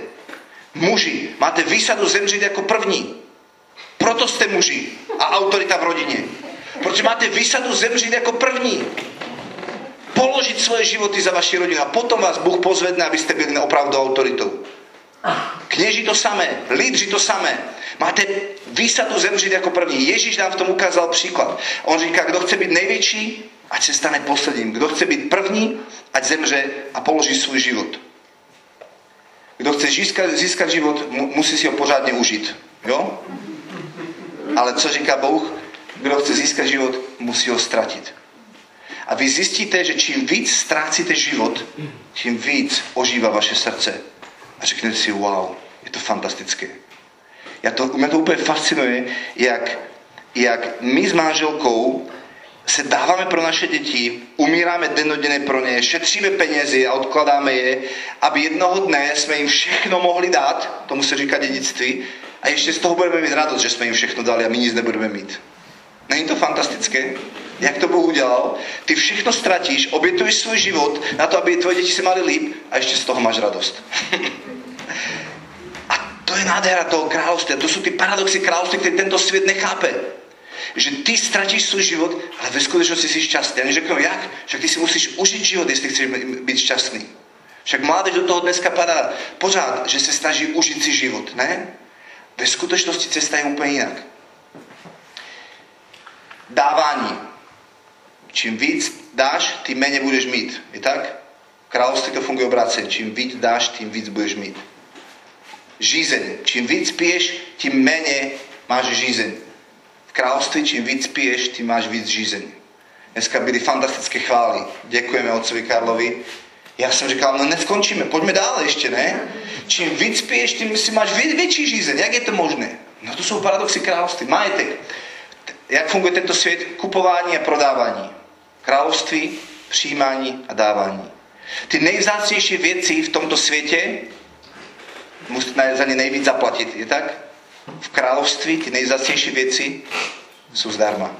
Muži, máte výsadu zemřít jako první. Proto jste muži a autorita v rodině. Protože máte výsadu zemřít jako první. Položit svoje životy za vaši rodinu a potom vás Bůh pozvedne, abyste byli opravdu autoritou. Kněži to samé, lídři to samé. Máte výsadu zemřít jako první. Ježíš nám v tom ukázal příklad. On říká, kdo chce být největší, ať se stane posledním. Kdo chce být první, ať zemře a položí svůj život. Kdo chce získat, získat život, musí si ho pořádně užít. Jo? Ale co říká Bůh? Kdo chce získat život, musí ho ztratit. A vy zjistíte, že čím víc ztrácíte život, tím víc ožívá vaše srdce. A řeknete si, wow, je to fantastické. Já to, mě to úplně fascinuje, jak, jak my s manželkou se dáváme pro naše děti, umíráme dennodenně pro ně, šetříme penězi a odkladáme je, aby jednoho dne jsme jim všechno mohli dát, tomu se říká dědictví, a ještě z toho budeme mít radost, že jsme jim všechno dali a my nic nebudeme mít. Není to fantastické? Jak to Bůh udělal? Ty všechno ztratíš, obětuješ svůj život na to, aby tvoje děti se mali líp a ještě z toho máš radost. a to je nádhera toho království. A to jsou ty paradoxy království, které tento svět nechápe. Že ty ztratíš svůj život, ale ve skutečnosti jsi šťastný. A řeknou, jak? Však ty si musíš užít život, jestli chceš být šťastný. Však mládež do toho dneska padá pořád, že se snaží užít si život, ne? Ve skutečnosti cesta je úplně jinak dávání. Čím víc dáš, tím méně budeš mít. Je tak? Království to funguje obráceně. Čím víc dáš, tím víc budeš mít. Žízeň. Čím víc piješ, tím méně máš žízeň. V království čím víc piješ, tím máš víc žízeň. Dneska byly fantastické chvály. Děkujeme otcovi Karlovi. Já jsem říkal, no neskončíme, pojďme dále ještě, ne? Čím víc piješ, tím si máš větší žízeň. Jak je to možné? No to jsou paradoxy království. Majetek jak funguje tento svět, kupování a prodávání. Království, přijímání a dávání. Ty nejvzácnější věci v tomto světě musíte za ně nejvíc zaplatit, je tak? v kráľovství ty nejzacnejšie veci sú zdarma.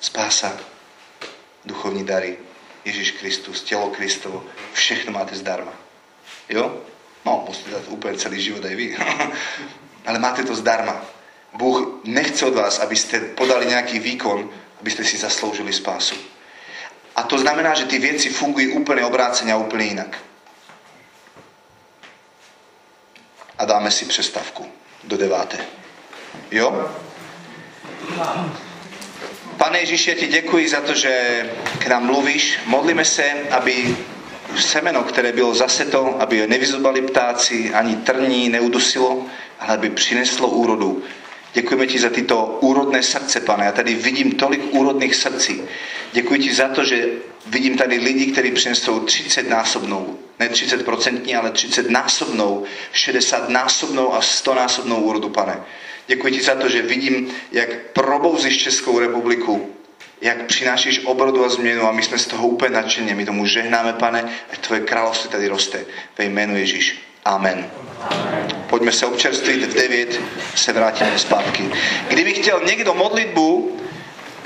Spása, duchovní dary, Ježiš Kristus, telo Kristovo, všechno máte zdarma. Jo? No, musíte dať úplne celý život aj vy. Ale máte to zdarma. Bůh nechce od vás, aby ste podali nejaký výkon, aby ste si zasloužili spásu. A to znamená, že ty veci fungujú úplne obrácene a úplne inak. A dáme si přestavku do deváté. Jo? Pane Ježiši, ja ti děkuji za to, že k nám mluvíš. Modlíme se, aby semeno, které bylo zaseto, aby ho nevyzobali ptáci, ani trní neudusilo, ale aby přineslo úrodu. Děkujeme ti za tyto úrodné srdce, pane. Já tady vidím tolik úrodných srdcí. Děkuji ti za to, že vidím tady lidi, kteří přinesou 30 násobnou, ne 30 procentní, ale 30 násobnou, 60 násobnou a 100 násobnou úrodu, pane. Děkuji ti za to, že vidím, jak probouzíš Českou republiku, jak přinášíš obrodu a změnu a my jsme z toho úplně nadšení. My tomu žehnáme, pane, ať tvoje království tady roste. Ve jménu Ježíš. Amen. Poďme sa občerstviť, v 9 se vrátime zpátky. Kdyby chtěl někdo modlitbu,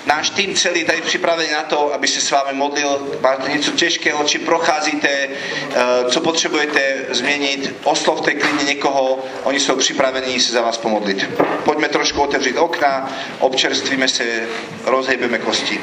náš tým celý tady připravený na to, aby se s vámi modlil. Máte něco těžkého, či procházíte, eh, co potřebujete změnit, oslovte klidně někoho, oni jsou připravení se za vás pomodlit. Pojďme trošku otevřít okna, občerstvíme se, rozhejbeme kosti.